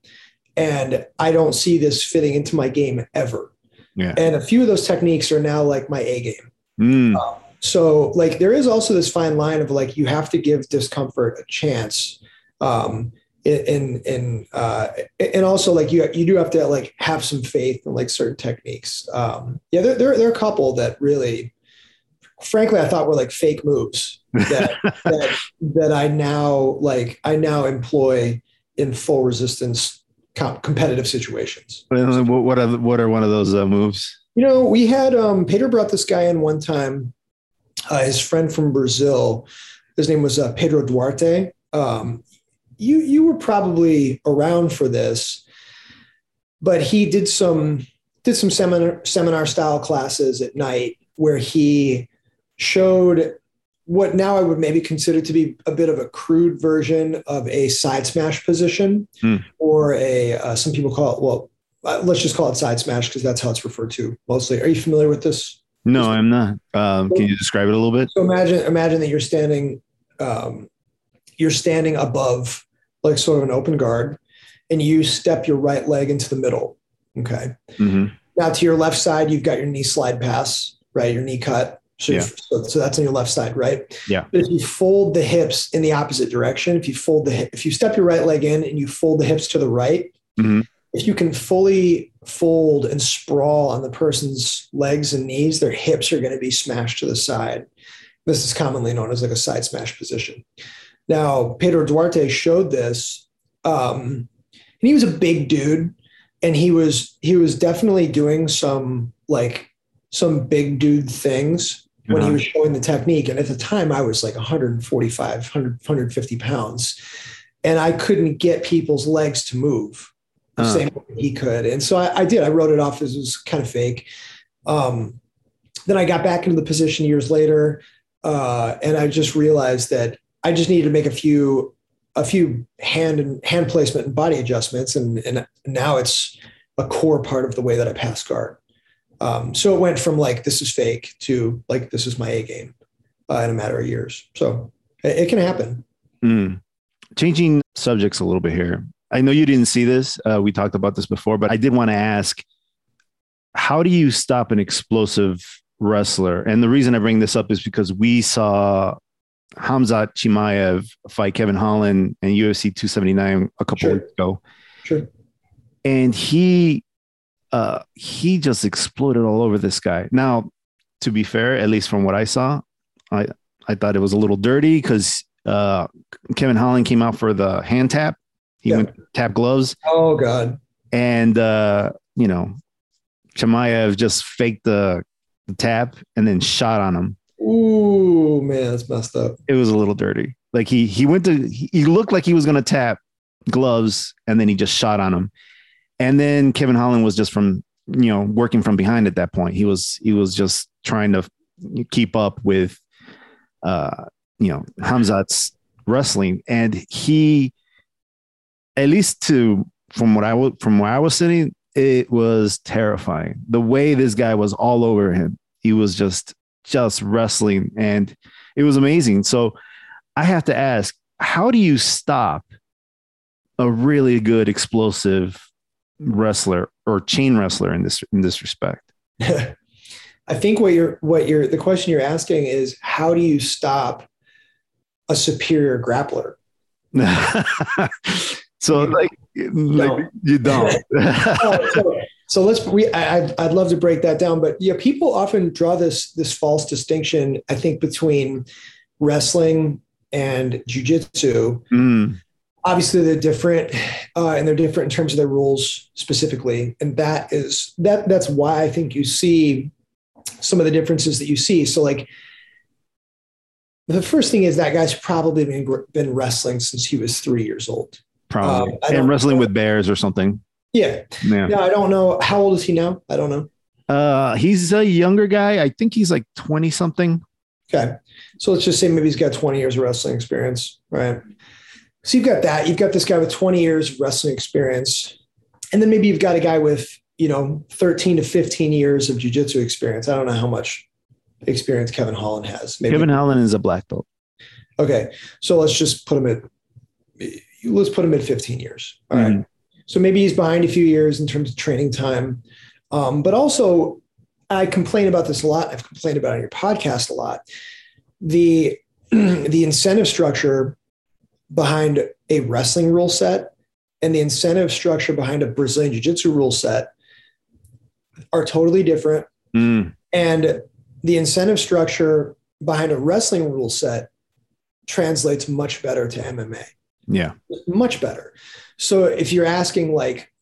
and I don't see this fitting into my game ever. Yeah. And a few of those techniques are now like my A game. Mm. Um, so like there is also this fine line of like you have to give discomfort a chance. Um, in in uh, and also like you you do have to like have some faith in like certain techniques. Um, yeah, there, there there are a couple that really, frankly, I thought were like fake moves that that that I now like I now employ in full resistance competitive situations. What are what are one of those uh, moves? You know, we had um, Peter brought this guy in one time. Uh, his friend from Brazil, his name was uh, Pedro Duarte. Um, you you were probably around for this, but he did some did some seminar seminar style classes at night where he showed what now I would maybe consider to be a bit of a crude version of a side smash position, hmm. or a uh, some people call it well, uh, let's just call it side smash because that's how it's referred to mostly. Are you familiar with this? No, I'm not. Um, can you describe it a little bit? So imagine imagine that you're standing um, you're standing above like sort of an open guard, and you step your right leg into the middle. Okay. Mm-hmm. Now to your left side, you've got your knee slide pass right? Your knee cut. So, Yeah. so, so that's on your left side, right? Yeah. But if you fold the hips in the opposite direction, if you fold the if you step your right leg in and you fold the hips to the right, Mhm. if you can fully fold and sprawl on the person's legs and knees, their hips are going to be smashed to the side. This is commonly known as like a side smash position. Now, Pedro Duarte showed this, um, and he was a big dude, and he was he was definitely doing some like some big dude things when he was showing the technique. And at the time, I was like 145, 100, 150 pounds, and I couldn't get people's legs to move the Uh. same way he could. And so I, I did. I wrote it off as it was kind of fake. Um, then I got back into the position years later, uh, and I just realized that I just needed to make a few a few hand and hand placement and body adjustments, and and now it's a core part of the way that I pass guard. Um, so it went from like this is fake to like this is my A game uh, in a matter of years. So it, it can happen. Mm. Changing subjects a little bit here. I know you didn't see this. Uh, we talked about this before, but I did want to ask how do you stop an explosive wrestler? And the reason I bring this up is because we saw Hamzat Chimaev fight Kevin Holland and UFC 279 a couple Sure. weeks ago. Sure. and he uh he just exploded all over this guy now to be fair at least from what i saw i i thought it was a little dirty because uh kevin holland came out for the hand tap he Yeah. went tap gloves Oh God. and uh you know Chimaev just faked the, the tap and then shot on him Ooh man, that's messed up. it was a little dirty like he he went to he he looked like he was going to tap gloves and then he just shot on him and then kevin holland was just from you know working from behind at that point. He was he was just trying to keep up with uh you know hamzat's wrestling. And he at least to from what i was from where i was sitting it was terrifying. The way this guy was all over him he was just just wrestling. And it was amazing. So i have to ask how do you stop a really good explosive wrestler or chain wrestler in this in this respect I think what you're what you're the question you're asking is how do you stop a superior grappler? so like, like you don't Oh, so, so let's we I, I'd, I'd love to break that down, but yeah, people often draw this this false distinction. I think between wrestling and jujitsu. Mm, Obviously, they're different, uh, and they're different in terms of their rules specifically, and that is that that's why I think you see some of the differences that you see. So, like the first thing is that guy's probably been been wrestling since he was three years old. probably Um, and wrestling with bears or something Yeah. yeah No, I don't know. How old is he now? I don't know. uh he's a younger guy i think he's like 20 something Okay. So let's just say maybe he's got 20 years of wrestling experience, right? So you've got that. You've got this guy with 20 years of wrestling experience. And then maybe you've got a guy with, you know, 13 to 15 years of jujitsu experience. I don't know how much experience Kevin Holland has. Maybe. kevin holland is a black belt Okay. So let's just put him at, let's put him at 15 years. All right. So maybe he's behind a few years in terms of training time. Um, but also, I complain about this a lot. I've complained about it on your podcast a lot. The the incentive structure behind a wrestling rule set and the incentive structure behind a Brazilian Jiu-Jitsu rule set are totally different. Mm, And the incentive structure behind a wrestling rule set translates much better to MMA yeah much better. So if you're asking like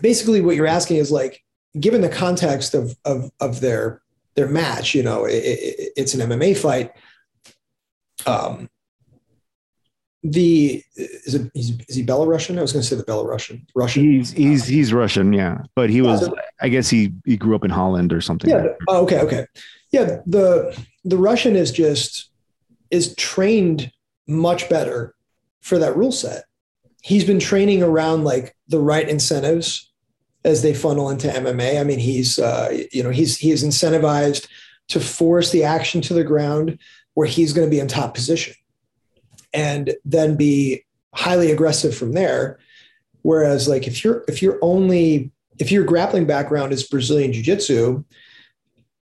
basically what you're asking is like given the context of of of their their match, you know, it, it, it's an MMA fight. Um the is it is, is he Belarusian? I was going to say the Belarusian Russian. he's he's he's russian yeah but he was i guess he he grew up in holland or something Yeah. oh, okay. Okay. Yeah. The the Russian is just is trained much better for that rule set. He's been training around like the right incentives as they funnel into MMA. I mean, he's uh, you know he's he is incentivized to force the action to the ground where he's going to be in top position, and then be highly aggressive from there. Whereas, like if you're if you're only if your grappling background is Brazilian Jiu Jitsu,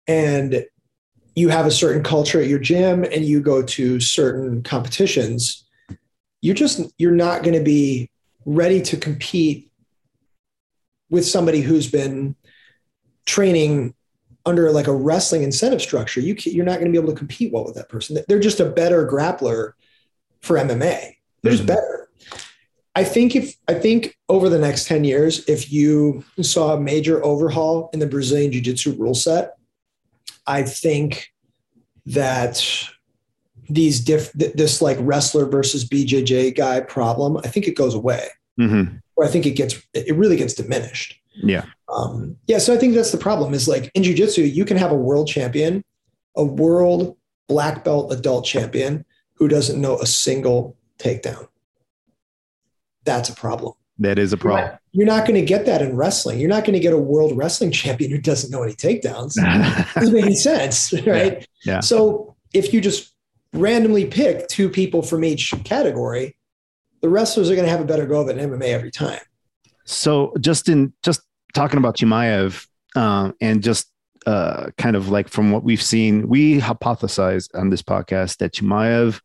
and you have a certain culture at your gym and you go to certain competitions, you're just you're not going to be ready to compete with somebody who's been training under like a wrestling incentive structure. You you're not going to be able to compete well with that person. They're just a better grappler for MMA. They're mm-hmm. better. I think if I think over the next 10 years, if you saw a major overhaul in the Brazilian Jiu-Jitsu rule set, I think that these diff this like wrestler versus BJJ guy problem, I think it goes away. Mm-hmm. Or I think it gets it really gets diminished. Yeah. Um, yeah. So I think that's the problem is like in jiu-jitsu, you can have a world champion, a world black belt adult champion who doesn't know a single takedown. That's a problem. That is a problem. You're not, not going to get that in wrestling. You're not going to get a world wrestling champion who doesn't know any takedowns. doesn't make any sense, right? Yeah. yeah. So if you just randomly pick two people from each category, the wrestlers are going to have a better go of it in MMA every time. So just in just talking about Chimaev um, and just uh, kind of like from what we've seen, we hypothesized on this podcast that Chimaev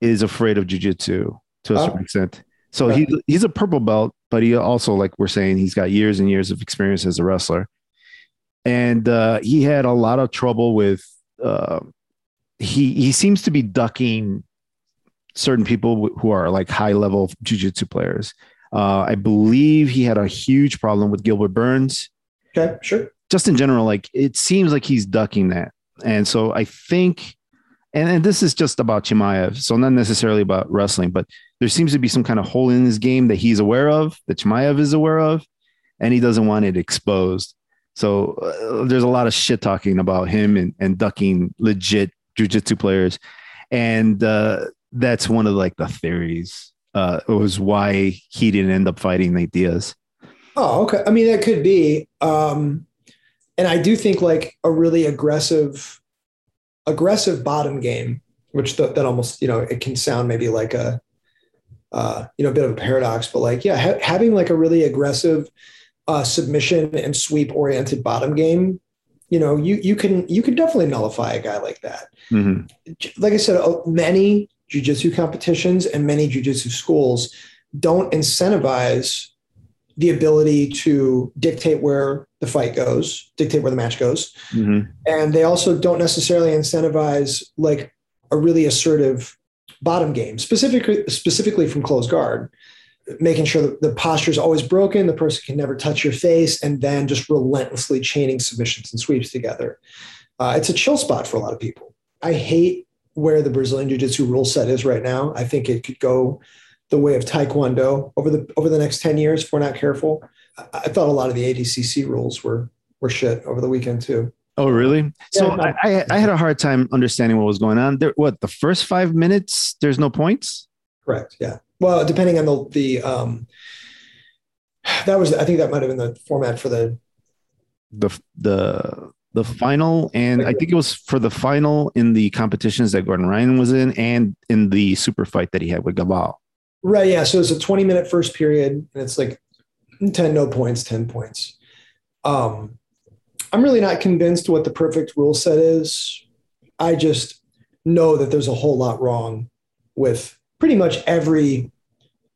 is afraid of jujitsu to a oh. certain extent. So he, he's a purple belt, but he also, like we're saying, he's got years and years of experience as a wrestler. And uh, he had a lot of trouble with, uh, he, he seems to be ducking certain people who are like high level jujitsu players. Uh, I believe he had a huge problem with Gilbert Burns. Okay, sure. Just in general, like it seems like he's ducking that. And so I think, and, and this is just about Chimaev, so not necessarily about wrestling, but there seems to be some kind of hole in his game that he's aware of, that Chimaev is aware of, and he doesn't want it exposed. So uh, there's a lot of shit talking about him and, and ducking legit jujitsu players. And uh, that's one of like the theories uh, was why he didn't end up fighting Nate Diaz. Oh, okay. I mean, that could be. Um, and I do think like a really aggressive, aggressive bottom game, which th- that almost, you know, it can sound maybe like a, uh, you know, a bit of a paradox, but like, yeah, ha- having like a really aggressive uh, submission and sweep oriented bottom game, you know, you you can you can definitely nullify a guy like that. Mm-hmm. Like I said, many jujitsu competitions and many jujitsu schools don't incentivize the ability to dictate where the fight goes, dictate where the match goes. Mm-hmm. And they also don't necessarily incentivize like a really assertive bottom game, specifically specifically from closed guard, making sure that the posture is always broken, the person can never touch your face, and then just relentlessly chaining submissions and sweeps together. Uh, it's a chill spot for a lot of people. I hate where the Brazilian Jiu Jitsu rule set is right now. I think it could go the way of Taekwondo over the over the next 10 years if we're not careful. I, thought a lot of the ADCC rules were were shit over the weekend too. Oh, really? So yeah, I, I had a hard time understanding what was going on. There, what the first five minutes? There's no points. Correct. Yeah. Well, depending on the the um, that was I think that might have been the format for the the the the final, and I think it was for the final in the competitions that Gordon Ryan was in, and in the super fight that he had with Galvão. Right. Yeah. So it's a 20 minute first period, and it's like 10 no points, 10 points. Um, I'm really not convinced what the perfect rule set is. I just know that there's a whole lot wrong with pretty much every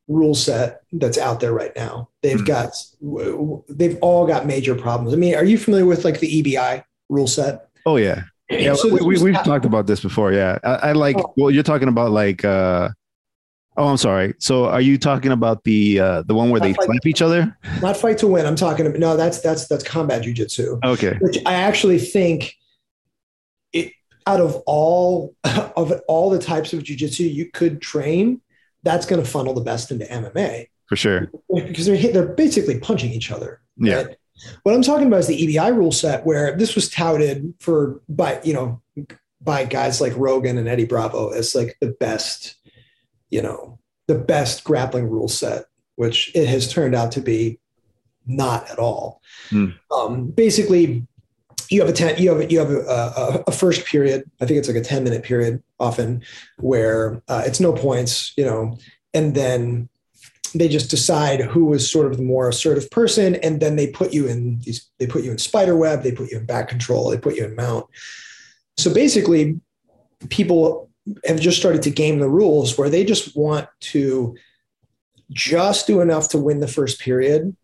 rule set that's out there right now. They've mm got they've all got major problems. I mean, are you familiar with like the EBI rule set? Oh yeah. Yeah, so we, we, have talked about this before. Yeah, I, I like. Oh. Well, you're talking about like. uh Oh, I'm sorry. So, are you talking about the uh the one where not they fight, slap each other? Not fight to win. I'm talking about no. That's that's that's combat jujitsu. Okay. Which I actually think it out of all of all the types of jujitsu you could train, that's going to funnel the best into MMA for sure because they're they're basically punching each other. Yeah. Right? What I'm talking about is the EBI rule set, where this was touted for by you know by guys like Rogan and Eddie Bravo as like the best, you know, the best grappling rule set, which it has turned out to be not at all. Mm. Um, basically, you have a ten, you have you have a, a, a, first period. I think it's like a ten minute period often, where uh, it's no points, you know, and then they just decide who was sort of the more assertive person, and then they put you in these. They put you in spider web. They put you in back control. They put you in mount. So basically, people have just started to game the rules where they just want to just do enough to win the first period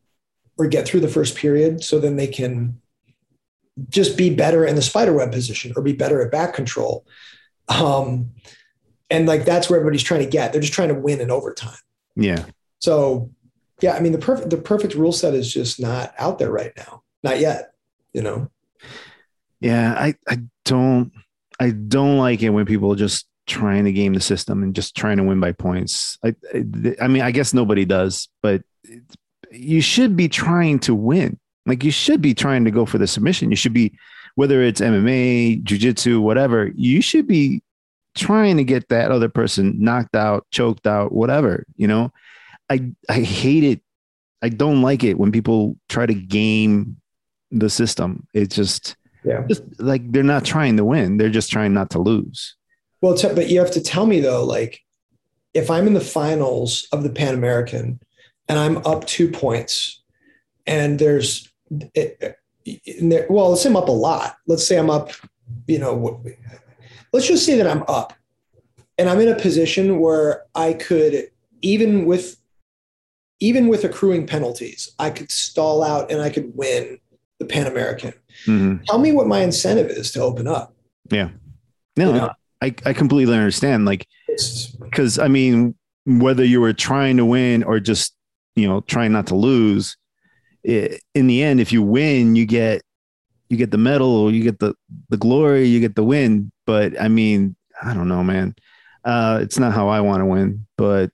or get through the first period so then they can just be better in the spider web position or be better at back control um, and like that's where everybody's trying to get they're just trying to win in overtime Yeah. so yeah i mean the perfect the perfect rule set is just not out there right now not yet you know Yeah. I, I don't, I don't like it when people just trying to game the system and just trying to win by points. I, I, mean, I guess nobody does, but you should be trying to win. Like you should be trying to go for the submission. You should be, whether it's MMA, jujitsu, whatever, you should be trying to get that other person knocked out, choked out, whatever, you know? I, I hate it. I don't like it when people try to game the system. It's just, yeah just like they're not trying to win. They're just trying not to lose. Well, t- but you have to tell me though, like if I'm in the finals of the Pan American and I'm up two points, and there's, it, well, let's say I'm up a lot. Let's say I'm up, you know, let's just say that I'm up, and I'm in a position where I could even with even with accruing penalties, I could stall out and I could win the Pan American. Mhm. Tell me what my incentive is to open up. Yeah. No, You know? I, I completely understand. Like, because I mean, whether you were trying to win or just, you know, trying not to lose, it, in the end, if you win, you get, you get the medal, you get the, the glory, you get the win. But I mean, I don't know, man. Uh, it's not how I want to win, but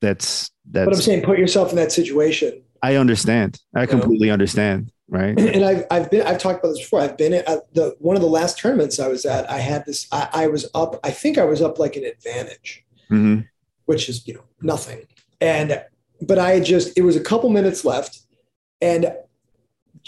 that's, that's, but I'm saying put yourself in that situation. I understand. I completely understand. Right. and I've I've been I've talked about this before. I've been at the one of the last tournaments I was at. I had this. I, I was up. I think I was up like an advantage, hmm which is you know nothing. And but I just it was a couple minutes left, and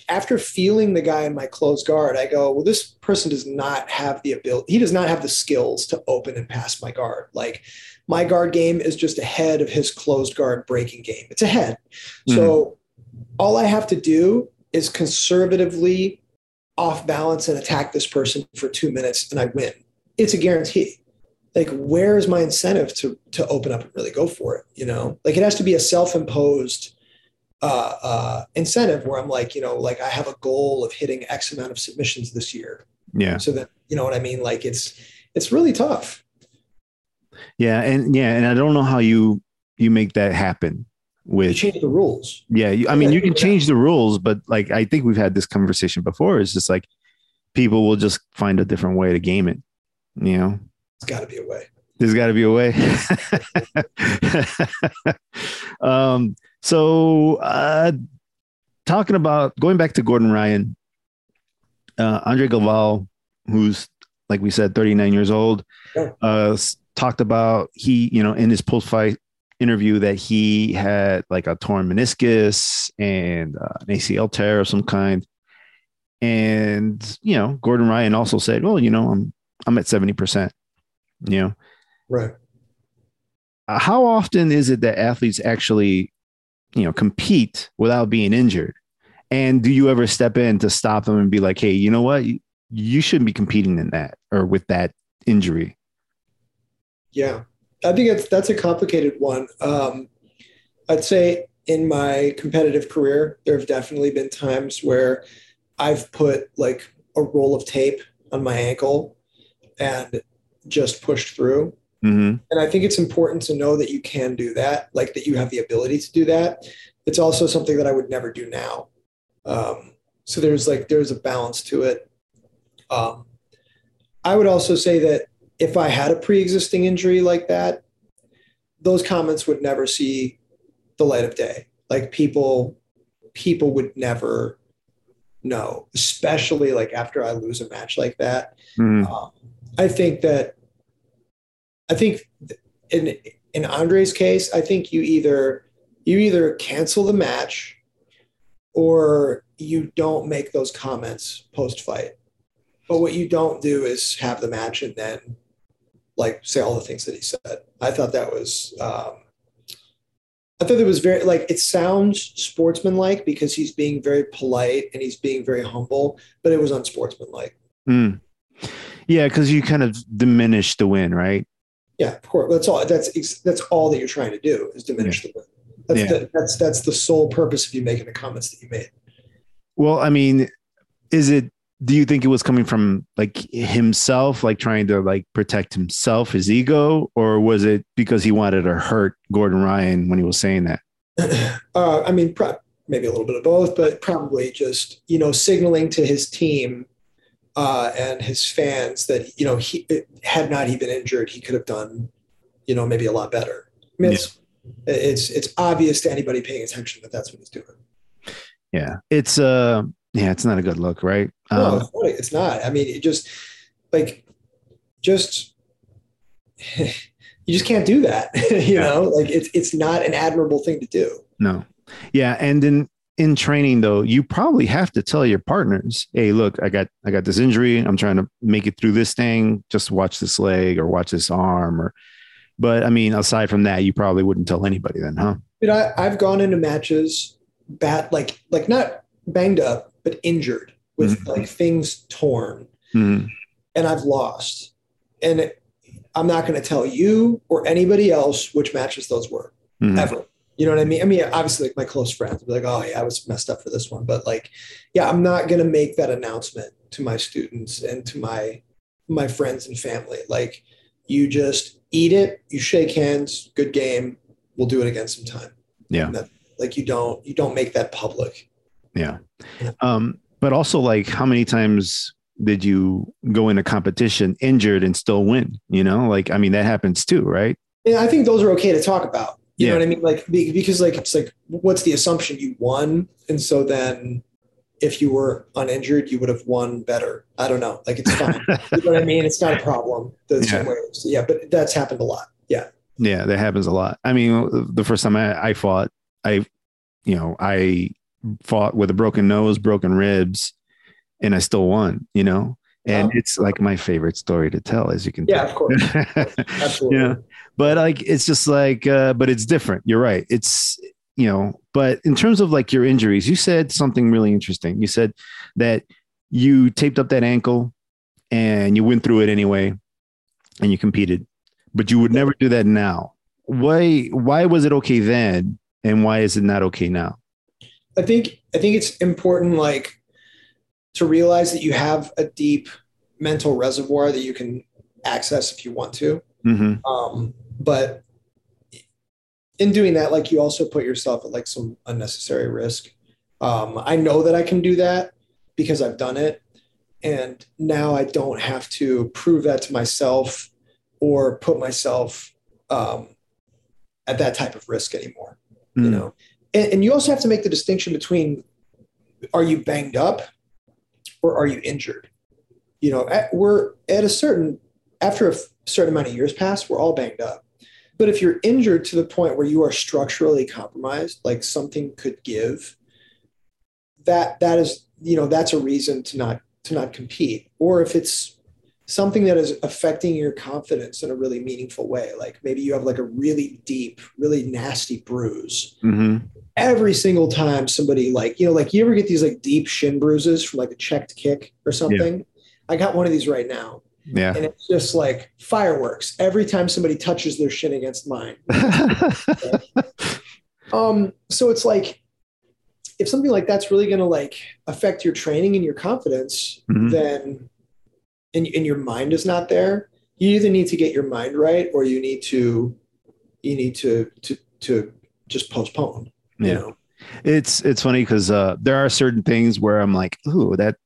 after feeling the guy in my closed guard, I go, well, this person does not have the ability. He does not have the skills to open and pass my guard. Like my guard game is just ahead of his closed guard breaking game. It's ahead. So all I have to do is conservatively off balance and attack this person for two minutes and I win. It's a guarantee. Like, where is my incentive to to open up and really go for it? You know, like it has to be a self-imposed uh, uh, incentive where I'm like, you know, like I have a goal of hitting X amount of submissions this year. Yeah. So that you know what I mean. Like it's it's really tough. Yeah. And yeah. And I don't know how you, you make that happen with, change the rules. Yeah, you, I mean, you can change the rules, but like I think we've had this conversation before. It's just like people will just find a different way to game it. You know, It's got to be a way. there's got to be a way. um, so uh, talking about going back to Gordon Ryan, uh, Andre Galvão, who's like we said, 39 years old, uh, talked about he, you know, in his post fight interview that he had like a torn meniscus and uh, an ACL tear of some kind. And, you know, Gordon Ryan also said, well, you know, I'm, I'm at 70%, you know, Right. uh, how often is it that athletes actually, you know, compete without being injured? And do you ever step in to stop them and be like, hey, you know what? You, you shouldn't be competing in that or with that injury. Yeah, I think it's that's a complicated one. Um, I'd say in my competitive career, there have definitely been times where I've put like a roll of tape on my ankle and just pushed through. Mm-hmm. And I think it's important to know that you can do that, like that you have the ability to do that. It's also something that I would never do now. Um, so there's like there's a balance to it. Um, I would also say that if I had a pre-existing injury like that, those comments would never see the light of day. Like people, people would never know, especially like after I lose a match like that. Mm-hmm. Um, I think that I think in in Andre's case, I think you either you either cancel the match or you don't make those comments post fight. But what you don't do is have the match and then like say all the things that he said. I thought that was um, I thought it was very like it sounds sportsmanlike because he's being very polite and he's being very humble, but it was unsportsmanlike. Mm. Yeah, because you kind of diminish the win, right? Yeah, of course. That's all. That's that's all that you're trying to do is diminish yeah. the win. That's yeah. the, that's that's the sole purpose of you making the comments that you made. Well, I mean, is it? Do you think it was coming from like himself, like trying to like protect himself, his ego, or was it because he wanted to hurt Gordon Ryan when he was saying that? Uh, I mean, pro- maybe a little bit of both, but probably just you know signaling to his team uh, and his fans that you know he had not he been injured, he could have done you know maybe a lot better. I mean, yeah. it's it's it's obvious to anybody paying attention that that's what he's doing. Yeah, it's uh, yeah, it's not a good look, right? No, um, it's not. I mean, it just like just you just can't do that. you know, like it's it's not an admirable thing to do. No. Yeah, and in in training though, you probably have to tell your partners, "Hey, look, I got I got this injury. I'm trying to make it through this thing. Just watch this leg or watch this arm or but I mean, aside from that, you probably wouldn't tell anybody then, huh? But I, I've gone into matches bat like like not banged up, but injured with mm-hmm. like things torn, mm-hmm. and I've lost. And it, I'm not going to tell you or anybody else which matches those were mm-hmm. ever. You know what I mean? I mean, obviously, like my close friends be like, "Oh, yeah, I was messed up for this one," but like, yeah, I'm not going to make that announcement to my students and to my my friends and family. Like, you just eat it, you shake hands, good game. We'll do it again sometime. Yeah. That, like you don't you don't make that public. Yeah. Um, but also like how many times did you go in a competition injured and still win? You know, like I mean that happens too, right? Yeah, I think those are okay to talk about. You yeah. know what I mean? Like because like it's like what's the assumption you won, and so then if you were uninjured, you would have won better. I don't know. Like it's fine. you know what I mean? It's not a problem. The yeah. same way. So, yeah, but that's happened a lot. Yeah. Yeah, that happens a lot. I mean, the first time I, I fought, I, you know, I fought with a broken nose, broken ribs, and I still won. You know, and it's like my favorite story to tell, as you can. Yeah, tell. of course. Absolutely. yeah, but like it's just like, uh, but it's different. You're right. It's you know, but in terms of like your injuries, you said something really interesting. You said that you taped up that ankle and you went through it anyway and you competed, but you would never do that now. Why why was it okay then and why is it not okay now? I think I think it's important like to realize that you have a deep mental reservoir that you can access if you want to. Mm-hmm. Um, but in doing that, like you also put yourself at like some unnecessary risk. Um, I know that I can do that because I've done it. And now I don't have to prove that to myself or put myself um, at that type of risk anymore. Mm. You know, and, and you also have to make the distinction between are you banged up or are you injured? You know, at, we're at a certain after a certain amount of years pass, we're all banged up but if you're injured to the point where you are structurally compromised, like something could give, that that is, you know, that's a reason to not to not compete. Or if it's something that is affecting your confidence in a really meaningful way, like maybe you have like a really deep, really nasty bruise. Mm-hmm. Every single time somebody like, you know, like you ever get these like deep shin bruises from like a checked kick or something? Yeah. I got one of these right now yeah. And it's just like fireworks every time somebody touches their shin against mine. um, so it's like if something like that's really going to like affect your training and your confidence, mm-hmm. then and, and your mind is not there, you either need to get your mind right or you need to you need to to to just postpone. Yeah. You know? It's it's funny because uh, there are certain things where I'm like, ooh, that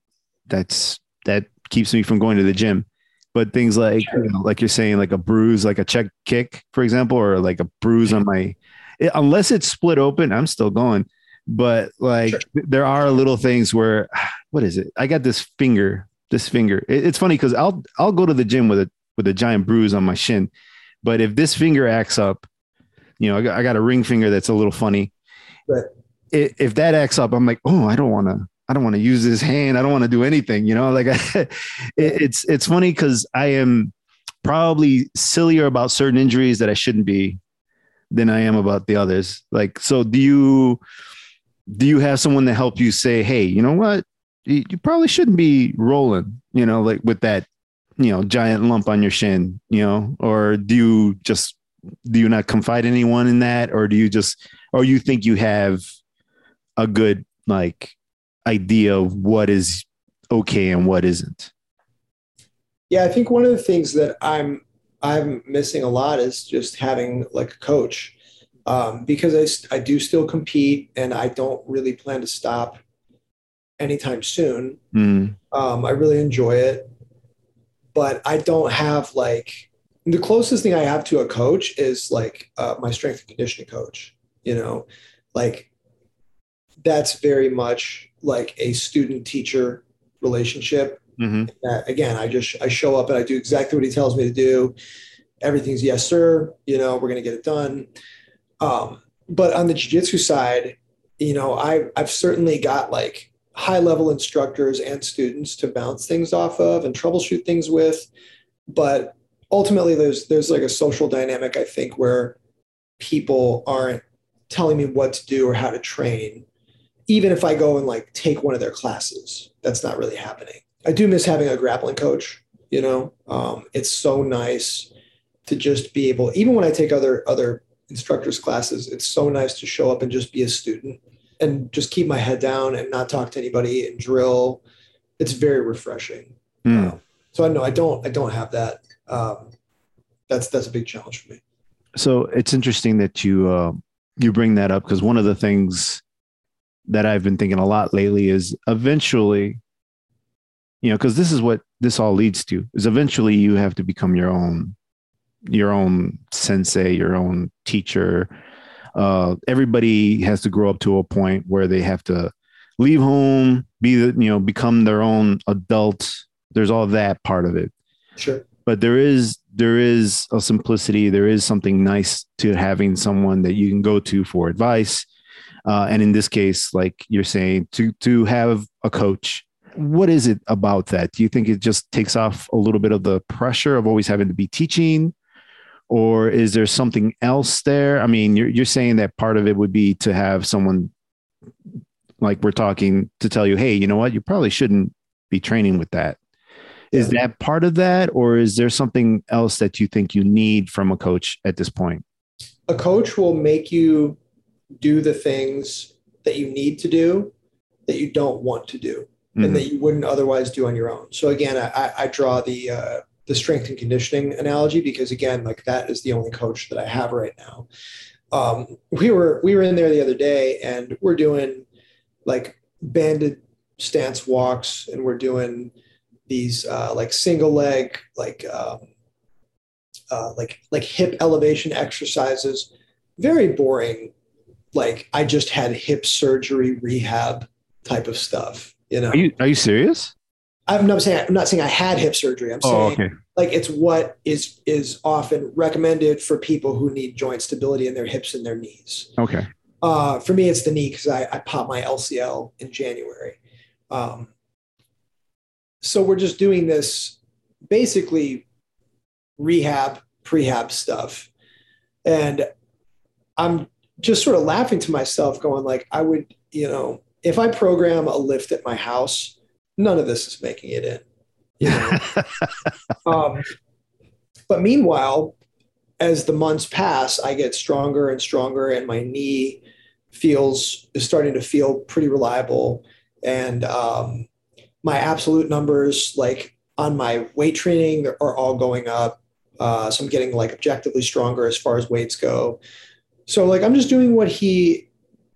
that's that keeps me from going to the gym but things like sure. you know, like you're saying like a bruise like a check kick for example or like a bruise on my it, unless it's split open i'm still going but like sure. there are little things where what is it i got this finger this finger it, it's funny because i'll i'll go to the gym with a with a giant bruise on my shin but if this finger acts up you know i got, I got a ring finger that's a little funny right. if that acts up i'm like oh i don't want to I don't want to use this hand. I don't want to do anything, you know, like it, it's, it's funny cause I am probably sillier about certain injuries that I shouldn't be. than I am about the others. Like, so do you do you have someone to help you say, hey, you know what? You, you probably shouldn't be rolling, you know, like with that, you know, giant lump on your shin, you know, or do you just do you not confide anyone in that, or do you just or you think you have a good like idea of what is okay and what isn't? Yeah, I think one of the things that I'm I'm missing a lot is just having like a coach um, because I, I do still compete and I don't really plan to stop anytime soon. Mm. Um, I really enjoy it, but I don't have like the closest thing I have to a coach is like uh, my strength and conditioning coach. You know, like that's very much like a student teacher relationship. Mm-hmm. That, again, I just I show up and I do exactly what he tells me to do. Everything's yes, sir. You know, we're gonna get it done. Um, but on the jiu-jitsu side, you know, I I've certainly got like high level instructors and students to bounce things off of and troubleshoot things with. But ultimately there's there's like a social dynamic, I think, where people aren't telling me what to do or how to train. Even if I go and like take one of their classes, that's not really happening. I do miss having a grappling coach. You know, um, it's so nice to just be able. Even when I take other other instructors classes, it's so nice to show up and just be a student and just keep my head down and not talk to anybody and drill. It's very refreshing. Mm. Um, so I know I don't I don't have that. Um, that's that's a big challenge for me. So it's interesting that you uh, you bring that up because one of the things that I've been thinking a lot lately is eventually, you know, because this is what this all leads to is eventually you have to become your own your own sensei, your own teacher. Uh, everybody has to grow up to a point where they have to leave home, be the you know become their own adult. There's all that part of it. Sure. But there is there is a simplicity. There is something nice to having someone that you can go to for advice. Uh, and in this case, like you're saying, to to have a coach. What is it about that? Do you think it just takes off a little bit of the pressure of always having to be teaching? Or is there something else there? I mean, you're you're saying that part of it would be to have someone like we're talking to tell you, hey, you know what, you probably shouldn't be training with that. Is Yeah. that part of that, or is there something else that you think you need from a coach at this point? A coach will make you do the things that you need to do that you don't want to do Mhm. and that you wouldn't otherwise do on your own. So again, I, I- I draw the uh, the strength and conditioning analogy because again, like that is the only coach that I have right now. Um, we were we were in there the other day and we're doing like banded stance walks and we're doing these uh, like single leg like um, uh, like like hip elevation exercises. Very boring. Like I just had hip surgery rehab type of stuff. You know, Are you are you serious? I'm not saying I'm not saying I had hip surgery. I'm saying Oh, okay. like it's what is is often recommended for people who need joint stability in their hips and their knees. Okay. Uh, for me, it's the knee because I, I popped my LCL in January. Um, so we're just doing this basically rehab, prehab stuff. And I'm just sort of laughing to myself, going like, I would, you know, if I program a lift at my house, none of this is making it in. Know? um, but meanwhile, as the months pass, I get stronger and stronger, and my knee feels is starting to feel pretty reliable. And um, my absolute numbers, like on my weight training, are all going up. Uh, so I'm getting like objectively stronger as far as weights go. So like I'm just doing what he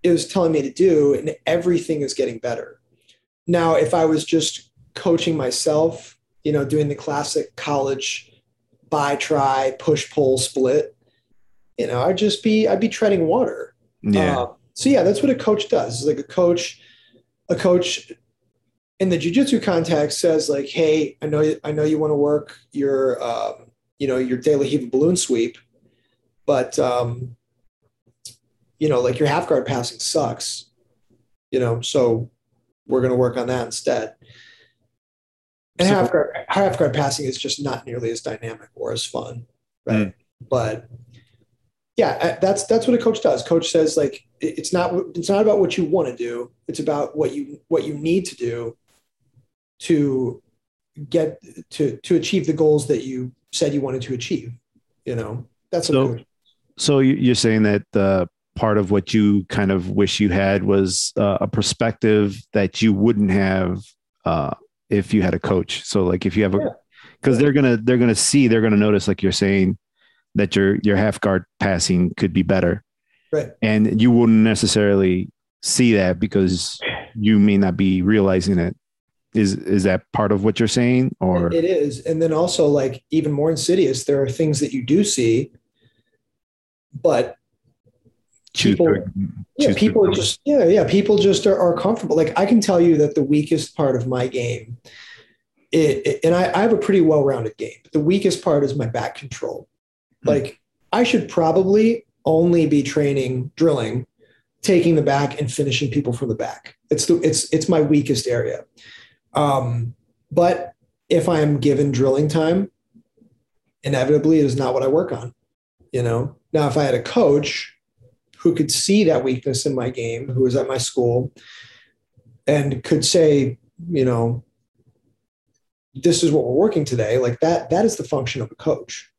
is telling me to do, and everything is getting better. Now, if I was just coaching myself, you know, doing the classic college buy, try, push, pull, split, you know, I'd just be I'd be treading water. Yeah. Um, so yeah, that's what a coach does. It's like a coach, a coach in the jujitsu context says like, "Hey, I know I know you want to work your um, you know your De La Riva balloon sweep, but um, you know like your half guard passing sucks, you know, so we're going to work on that instead." And So- half guard half guard passing is just not nearly as dynamic or as fun, right? Hmm. But yeah, that's that's what a coach does. Coach says like it's not it's not about what you want to do. It's about what you what you need to do to get to to achieve the goals that you said you wanted to achieve. You know, that's so. So you're saying that the part of what you kind of wish you had was uh, a perspective that you wouldn't have uh, if you had a coach. So like if you have a because they're gonna they're gonna see they're gonna notice like you're saying that your your half guard passing could be better. Right. And you wouldn't necessarily see that because you may not be realizing it. Is is that part of what you're saying or it is. And then also like even more insidious, there are things that you do see, but people, yeah, people just yeah, yeah, people just are, are, comfortable. Like I can tell you that the weakest part of my game, it, it and I, I have a pretty well-rounded game. The weakest part is my back control. Hmm. Like I should probably only be training drilling, taking the back and finishing people from the back. It's the it's it's my weakest area. Um, but if I am given drilling time, inevitably it is not what I work on. You know. Now, if I had a coach who could see that weakness in my game, who was at my school, and could say, you know, this is what we're working today, like that, that is the function of a coach.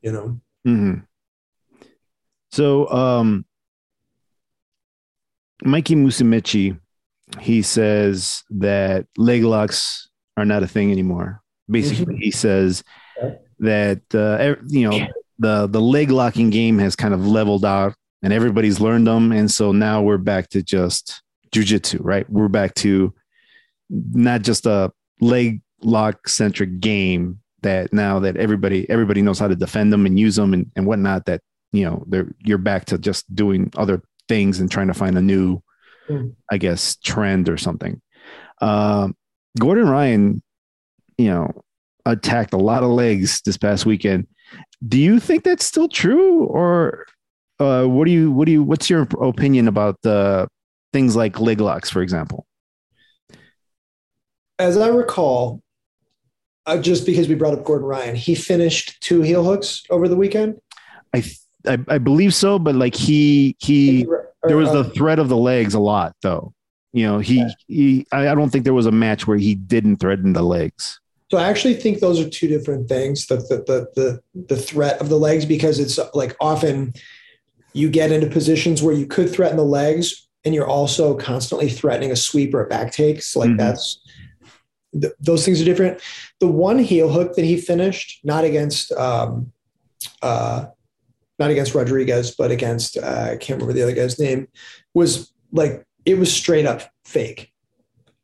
You know. Mm-hmm. So, um, Mikey Musumeci, he says that leg locks are not a thing anymore. Basically, mm-hmm. he says that uh, you know the the leg locking game has kind of leveled out, and everybody's learned them, and so now we're back to just jujitsu, right? We're back to not just a leg lock centric game that now that everybody everybody knows how to defend them and use them and, and whatnot that you know they're you're back to just doing other things and trying to find a new mm. i guess trend or something um, gordon ryan you know attacked a lot of legs this past weekend do you think that's still true or uh, what do you what do you what's your opinion about the things like leg locks for example as i recall uh, just because we brought up gordon ryan he finished two heel hooks over the weekend i I, I believe so, but like he he there was the uh, threat of the legs a lot though. You know, he yeah. he I, I don't think there was a match where he didn't threaten the legs. So I actually think those are two different things. The the the the, the threat of the legs because it's like often you get into positions where you could threaten the legs and you're also constantly threatening a sweep or a back take. So like mm-hmm. that's th- those things are different. The one heel hook that he finished, not against um, uh, not against Rodriguez, but against uh, I can't remember the other guy's name, was like it was straight up fake.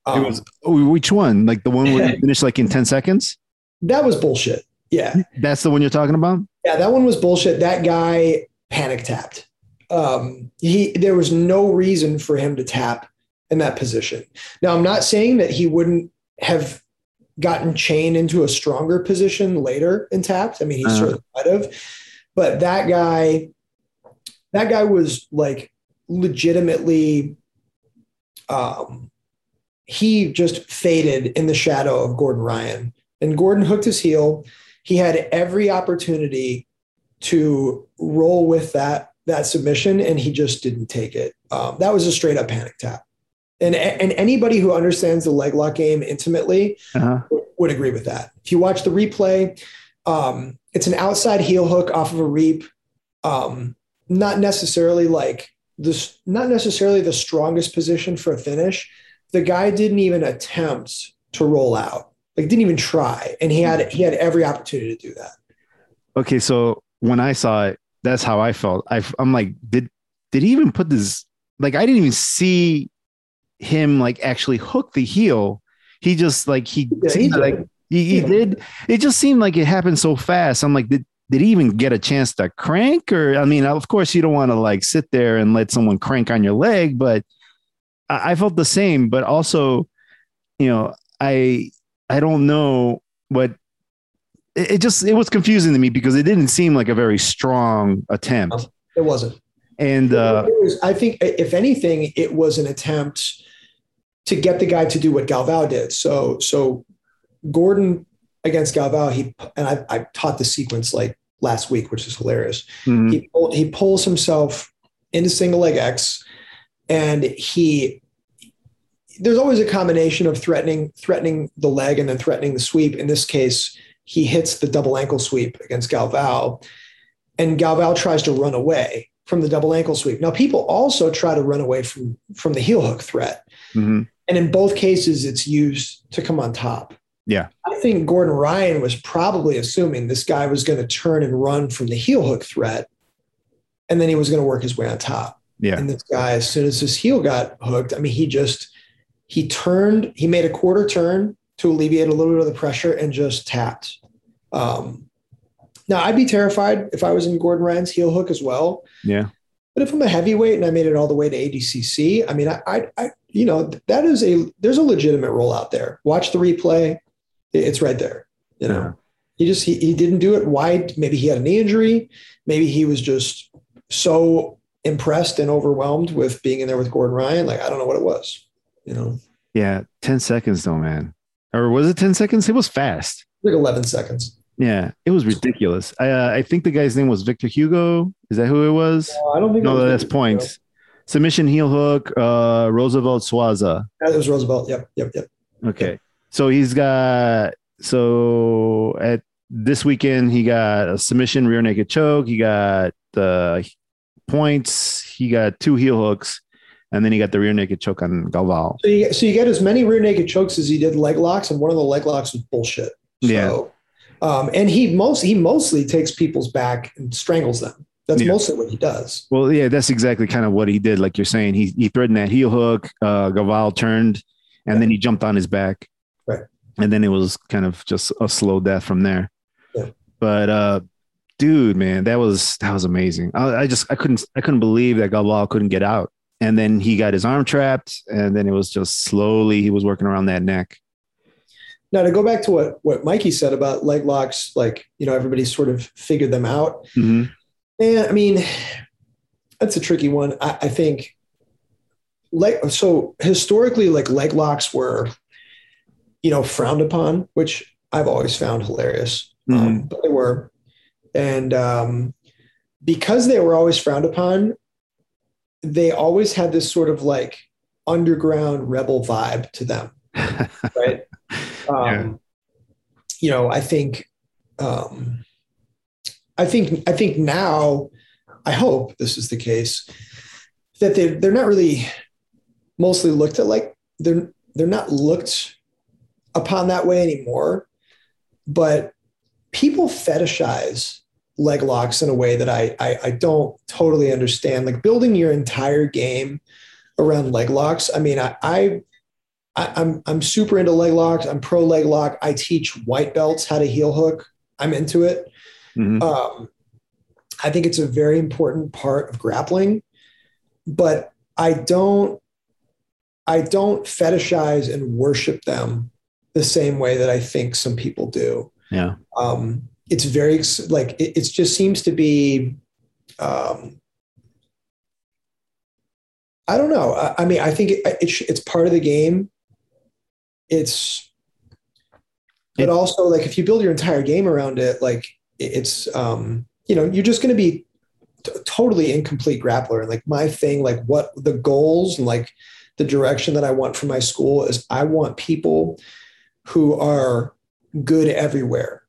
Um, it was oh, which one? Like the one where you finished like in ten seconds? That was bullshit. Yeah, that's the one you're talking about. Yeah, that one was bullshit. That guy panic tapped. Um, he there was no reason for him to tap in that position. Now I'm not saying that he wouldn't have gotten chained into a stronger position later and tapped. I mean, he uh-huh. certainly might have but that guy, that guy was like legitimately, um, he just faded in the shadow of Gordon Ryan. And Gordon hooked his heel. He had every opportunity to roll with that that submission, and he just didn't take it. Um, that was a straight up panic tap. And, and anybody who understands the leg lock game intimately uh-huh. would, agree with that. If you watch the replay, um, it's an outside heel hook off of a reap. Um, not necessarily like this, not necessarily the strongest position for a finish. The guy didn't even attempt to roll out, like didn't even try, and he had he had every opportunity to do that. Okay, so when I saw it, that's how I felt. I, I'm like, did did he even put this? Like, I didn't even see him like actually hook the heel. He just like he, yeah, he like he, he did. It just seemed like it happened so fast. I'm like, did did he even get a chance to crank? Or I mean, of course, you don't want to like sit there and let someone crank on your leg, but I, I felt the same. But also, you know, I I don't know what it, it just it was confusing to me because it didn't seem like a very strong attempt. It wasn't. And uh, it was, I think, if anything, it was an attempt to get the guy to do what Galvao did. So, so Gordon against Galvao, he and I, I taught the sequence like last week, which is hilarious. Mhm. He he pulls himself into single leg X, and he there's always a combination of threatening threatening the leg and then threatening the sweep. In this case, he hits the double ankle sweep against Galvao, and Galvao tries to run away from the double ankle sweep. Now, people also try to run away from from the heel hook threat, Mhm. and in both cases, it's used to come on top. Yeah. I think Gordon Ryan was probably assuming this guy was going to turn and run from the heel hook threat, and then he was going to work his way on top. Yeah. And this guy, as soon as his heel got hooked, I mean, he just he turned, he made a quarter turn to alleviate a little bit of the pressure and just tapped. Um, now, I'd be terrified if I was in Gordon Ryan's heel hook as well. Yeah. But if I'm a heavyweight and I made it all the way to ADCC, I mean, I, I, I you know, that is a there's a legitimate roll out there. Watch the replay; it's right there. You know, Yeah. he just he, he didn't do it. Why? Maybe he had a knee injury. Maybe he was just so impressed and overwhelmed with being in there with Gordon Ryan. Like I don't know what it was. You know, Yeah. 10 seconds though, man. Or was it 10 seconds? It was fast. like 11 seconds. Yeah. It was ridiculous. I, uh, I think the guy's name was Victor Hugo. Is that who it was? I don't think No, that's Victor points. Submission heel hook, uh, Roosevelt Sousa. That was Roosevelt. Yep, yep, yep. Okay. So he's got so at this weekend he got a submission rear naked choke. He got the points. He got two heel hooks, and then he got the rear naked choke on Galvao. So you so you get as many rear naked chokes as he did leg locks, and one of the leg locks was bullshit. So, Yeah. Um, and he most he mostly takes people's back and strangles them. That's Yeah. mostly what he does. Well, yeah, that's exactly kind of what he did. Like you're saying, he he threatened that heel hook. Uh, Galvao turned, and then he jumped on his back. Right. And then it was kind of just a slow death from there. Yeah. But uh, dude, man, that was that was amazing. I, I just I couldn't I couldn't believe that Galvao couldn't get out. And then he got his arm trapped, and then it was just slowly he was working around that neck. Now to go back to what what Mikey said about leg locks, like you know everybody sort of figured them out. And I mean, that's a tricky one. I, I think like so historically, like leg locks were, you know, frowned upon, which I've always found hilarious. Um, but they were. And um, because they were always frowned upon, they always had this sort of like underground rebel vibe to them. Right. Um, Yeah. You know, I think, um, I think, I think now, I hope this is the case that they they're not really mostly looked at like they're they're not looked upon that way anymore. But people fetishize leg locks in a way that I, I I don't totally understand. Like building your entire game around leg locks. I mean, I, I I, I'm I'm super into leg locks. I'm pro leg lock. I teach white belts how to heel hook. I'm into it. Mhm. Um, I think it's a very important part of grappling, but I don't I don't fetishize and worship them the same way that I think some people do. Yeah. Um, it's very like it, it just seems to be. Um, I don't know. I, I mean, I think it, it, sh- it's part of the game. It's, but also like if you build your entire game around it, like it's, um, you know, you're just going to be t- totally incomplete grappler. And like my thing, like what the goals and like the direction that I want for my school is I want people who are good everywhere.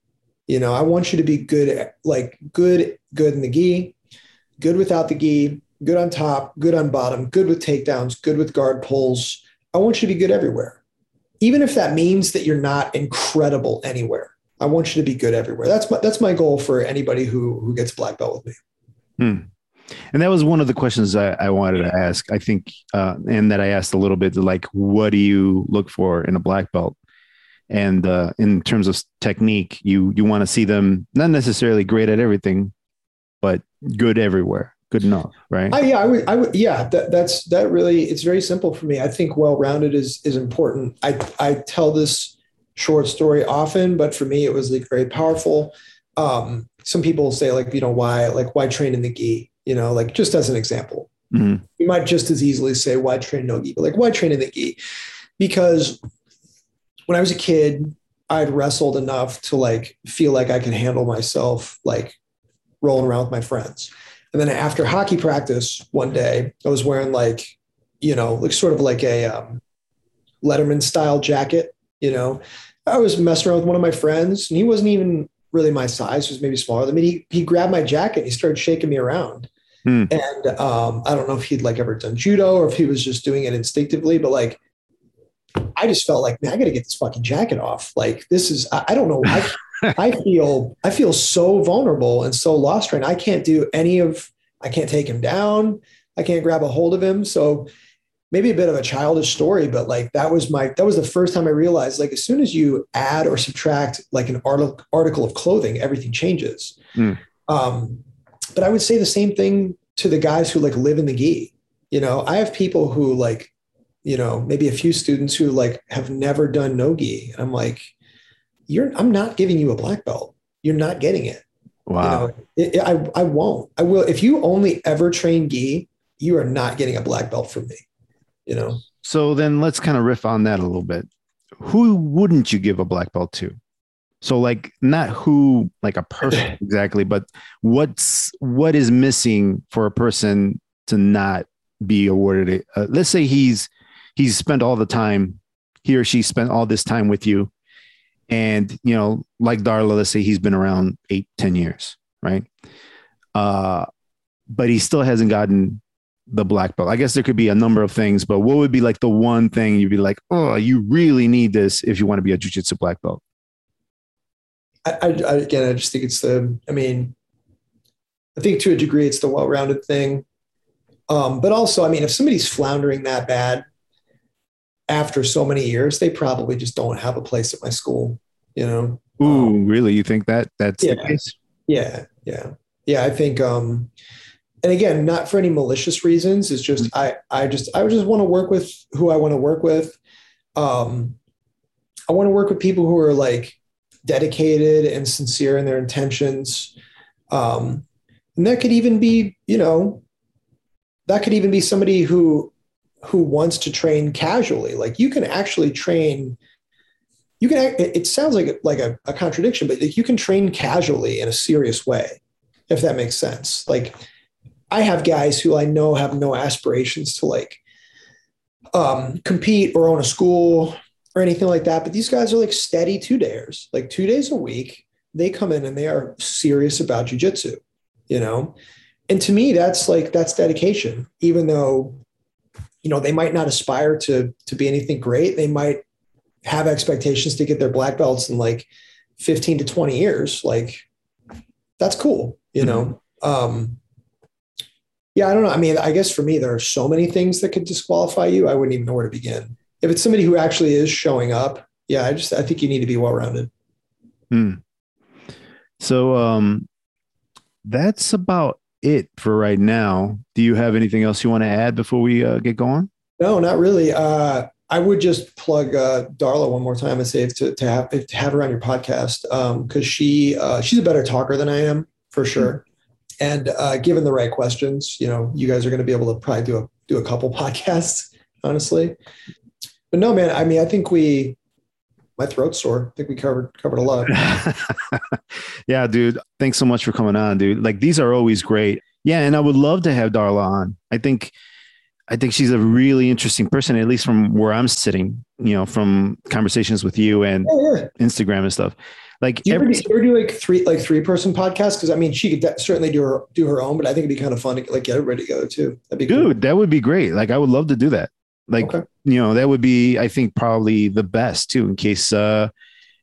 You know, I want you to be good, at, like good, good in the gi, good without the gi, good on top, good on bottom, good with takedowns, good with guard pulls. I want you to be good everywhere. Even if that means that you're not incredible anywhere. I want you to be good everywhere. That's my that's my goal for anybody who who gets black belt with me. And that was one of the questions I, I wanted to ask. I think, uh, and that I asked a little bit, like, what do you look for in a black belt? And uh, in terms of technique, you you want to see them not necessarily great at everything, but good everywhere, good enough, right? I, yeah, I would, I would, yeah, that, that's, that really, it's very simple for me. I think well-rounded is, is important. I, I tell this short story often, but for me, it was like very powerful. Um, some people say like, you know, why, like why train in the gi, you know, like just as an example, Mhm. you might just as easily say why train no gi, but like why train in the gi? Because when I was a kid, I'd wrestled enough to like feel like I could handle myself like rolling around with my friends. And then after hockey practice one day, I was wearing like, you know, like sort of like a um, Letterman style jacket. You know, I was messing around with one of my friends, and he wasn't even really my size; he was maybe smaller than me. He he grabbed my jacket, and he started shaking me around. Hmm. And um, I don't know if he'd like ever done judo or if he was just doing it instinctively, but like I just felt like, man, I got to get this fucking jacket off. Like this is, I, I don't know. I, I feel, I feel so vulnerable and so lost right now. I can't do any of, I can't take him down. I can't grab a hold of him. So maybe a bit of a childish story, but like that was my, that was the first time I realized like as soon as you add or subtract like an article, article of clothing, everything changes. Hmm. Um, but I would say the same thing to the guys who like live in the gi. You know, I have people who like you know, maybe a few students who like have never done no gi. I'm like, you're, I'm not giving you a black belt. You're not getting it. Wow. You know, it, it, I, I won't, I will. If you only ever train gi, you are not getting a black belt from me, you know? So then let's kind of riff on that a little bit. Who wouldn't you give a black belt to? So like not who like a person exactly, but what's what is missing for a person to not be awarded it? Uh, let's say he's he's spent all the time he or she spent all this time with you and you know like darla let's say he's been around eight ten years right? Uh but he still hasn't gotten the black belt. I guess there could be a number of things but what would be like the one thing you'd be like oh you really need this if you want to be a jiu-jitsu black belt? I, I, again, I just think it's the, I mean, I think to a degree it's the well-rounded thing. Um, but also, I mean, if somebody's floundering that bad, after so many years, they probably just don't have a place at my school. You know. Ooh, um, really? You think that that's yeah. the case? Yeah, yeah, yeah. I think. um and again, not for any malicious reasons. It's just I, I just, I just want to work with who I want to work with. Um, I want to work with people who are like dedicated and sincere in their intentions. Um, and that could even be, you know, that could even be somebody who who wants to train casually. Like you can actually train. You can. It sounds like like a, a contradiction, but you can train casually in a serious way, if that makes sense. Like I have guys who I know have no aspirations to like um, compete or own a school or anything like that. But these guys are like steady two days, like two days a week. They come in and they are serious about jujitsu, you know? And to me, that's like, that's dedication, even though, you know, they might not aspire to, to be anything great. They might have expectations to get their black belts in like 15 to 20 years. Like that's cool, you know? Um, yeah, I don't know. I mean, I guess for me, there are so many things that could disqualify you. I wouldn't even know where to begin. If it's somebody who actually is showing up, yeah, I just I think you need to be well rounded. Hmm. So um that's about it for right now. Do you have anything else you want to add before we uh, get going? No, not really. Uh, I would just plug uh, Darla one more time and say to, to have to have her on your podcast because um, she uh, she's a better talker than I am for sure. And uh, given the right questions, you know, you guys are going to be able to probably do a do a couple podcasts, honestly. But no, man. I mean, I think we my throat's sore. I think we covered covered a lot. yeah, dude. Thanks so much for coming on, dude. Like these are always great. Yeah, and I would love to have Darla on. I think I think she's a really interesting person, at least from where I'm sitting, you know, from conversations with you and yeah, yeah. Instagram and stuff. Like Do you ever, every, do you ever do like three like three person podcasts? Because I mean, she could de- certainly do her do her own, but I think it'd be kind of fun to like get everybody together too. That'd be cool. dude, that would be great. Like I would love to do that. Like Okay. you know, that would be I think probably the best too in case uh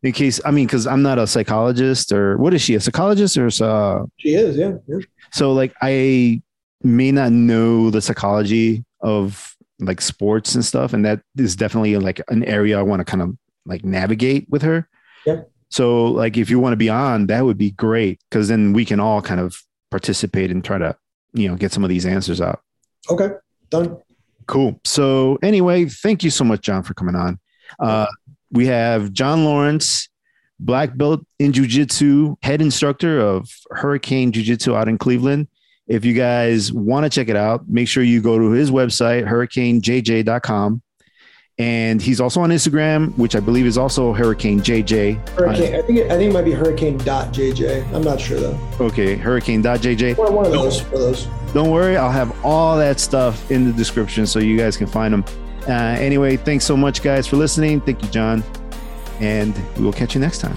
in case I mean cuz I'm not a psychologist or what is she? A psychologist or uh She is, yeah. yeah. so like I may not know the psychology of like sports and stuff and that is definitely like an area I want to kind of like navigate with her. Yeah. So like if you want to be on, that would be great cuz then we can all kind of participate and try to, you know, get some of these answers out. Okay. Done. Cool. So anyway, thank you so much, John, for coming on. Uh, we have John Lawrence, black belt in jujitsu, head instructor of Hurricane Jiu Jitsu out in Cleveland. If you guys want to check it out, make sure you go to his website, hurricanejj.com. And he's also on Instagram, which I believe is also Hurricane JJ. Hurricane. I think it, I think it might be Hurricane JJ. I'm not sure though. Okay, Hurricane Hurricane.jj. One, one of those. One of those. Don't worry, I'll have all that stuff in the description so you guys can find them. Uh, anyway, thanks so much, guys, for listening. Thank you, John. And we will catch you next time.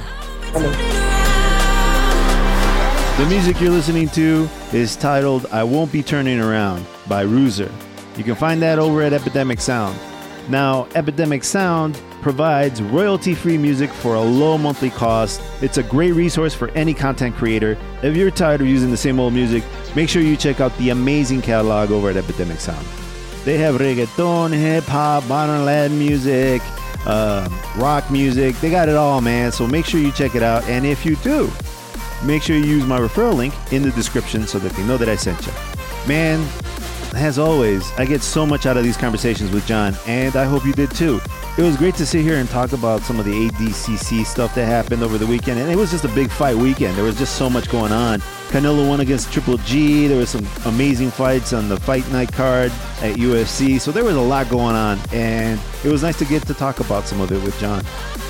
The music you're listening to is titled I Won't Be Turning Around by Ruzer. You can find that over at Epidemic Sound. Now, Epidemic Sound provides royalty free music for a low monthly cost. It's a great resource for any content creator. If you're tired of using the same old music, make sure you check out the amazing catalog over at Epidemic Sound. They have reggaeton, hip hop, modern Latin music, uh, rock music. They got it all, man. So make sure you check it out. And if you do, make sure you use my referral link in the description so that they know that I sent you. Man, as always, I get so much out of these conversations with John, and I hope you did too. It was great to sit here and talk about some of the ADCC stuff that happened over the weekend, and it was just a big fight weekend. There was just so much going on. Canelo won against Triple G. There was some amazing fights on the fight night card at UFC. So there was a lot going on, and it was nice to get to talk about some of it with John.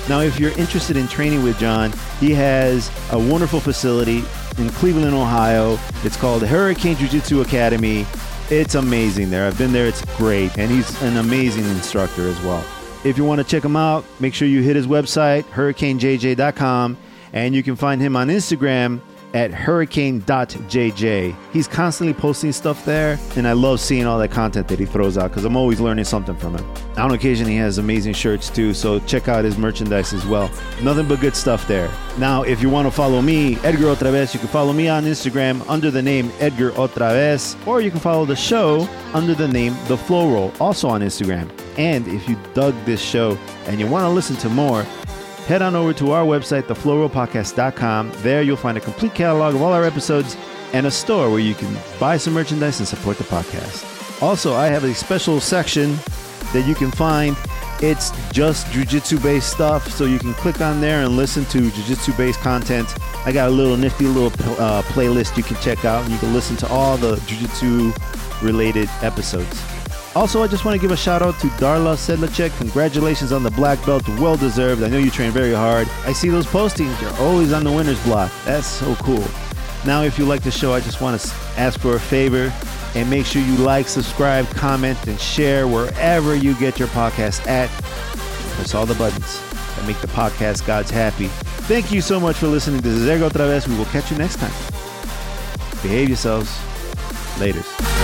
Now, if you're interested in training with John, he has a wonderful facility in Cleveland, Ohio. It's called Hurricane Jiu Jitsu Academy. It's amazing there. I've been there. It's great. And he's an amazing instructor as well. If you want to check him out, make sure you hit his website, hurricanejj.com, and you can find him on Instagram at hurricane.jj. He's constantly posting stuff there, and I love seeing all that content that he throws out because I'm always learning something from him. On occasion, he has amazing shirts too, so check out his merchandise as well. Nothing but good stuff there. Now, if you want to follow me, Edgar Otravez, you can follow me on Instagram under the name Edgar Otravez, or you can follow the show under the name The Flow Roll, also on Instagram. And if you dug this show and you want to listen to more, head on over to our website, theflowrollpodcast.com. There you'll find a complete catalog of all our episodes and a store where you can buy some merchandise and support the podcast. Also, I have a special section that you can find. It's just jujitsu based stuff, so you can click on there and listen to jujitsu based content. I got a little nifty little uh, playlist you can check out, and you can listen to all the jujitsu related episodes. Also, I just want to give a shout out to Darla Sedlacek. Congratulations on the black belt, well deserved. I know you train very hard. I see those postings, you're always on the winner's block. That's so cool. Now, if you like the show, I just want to ask for a favor and make sure you like, subscribe, comment, and share wherever you get your podcast at. Press all the buttons that make the podcast gods happy. Thank you so much for listening. This is Edgar OtraVez. We will catch you next time. Behave yourselves. Laters.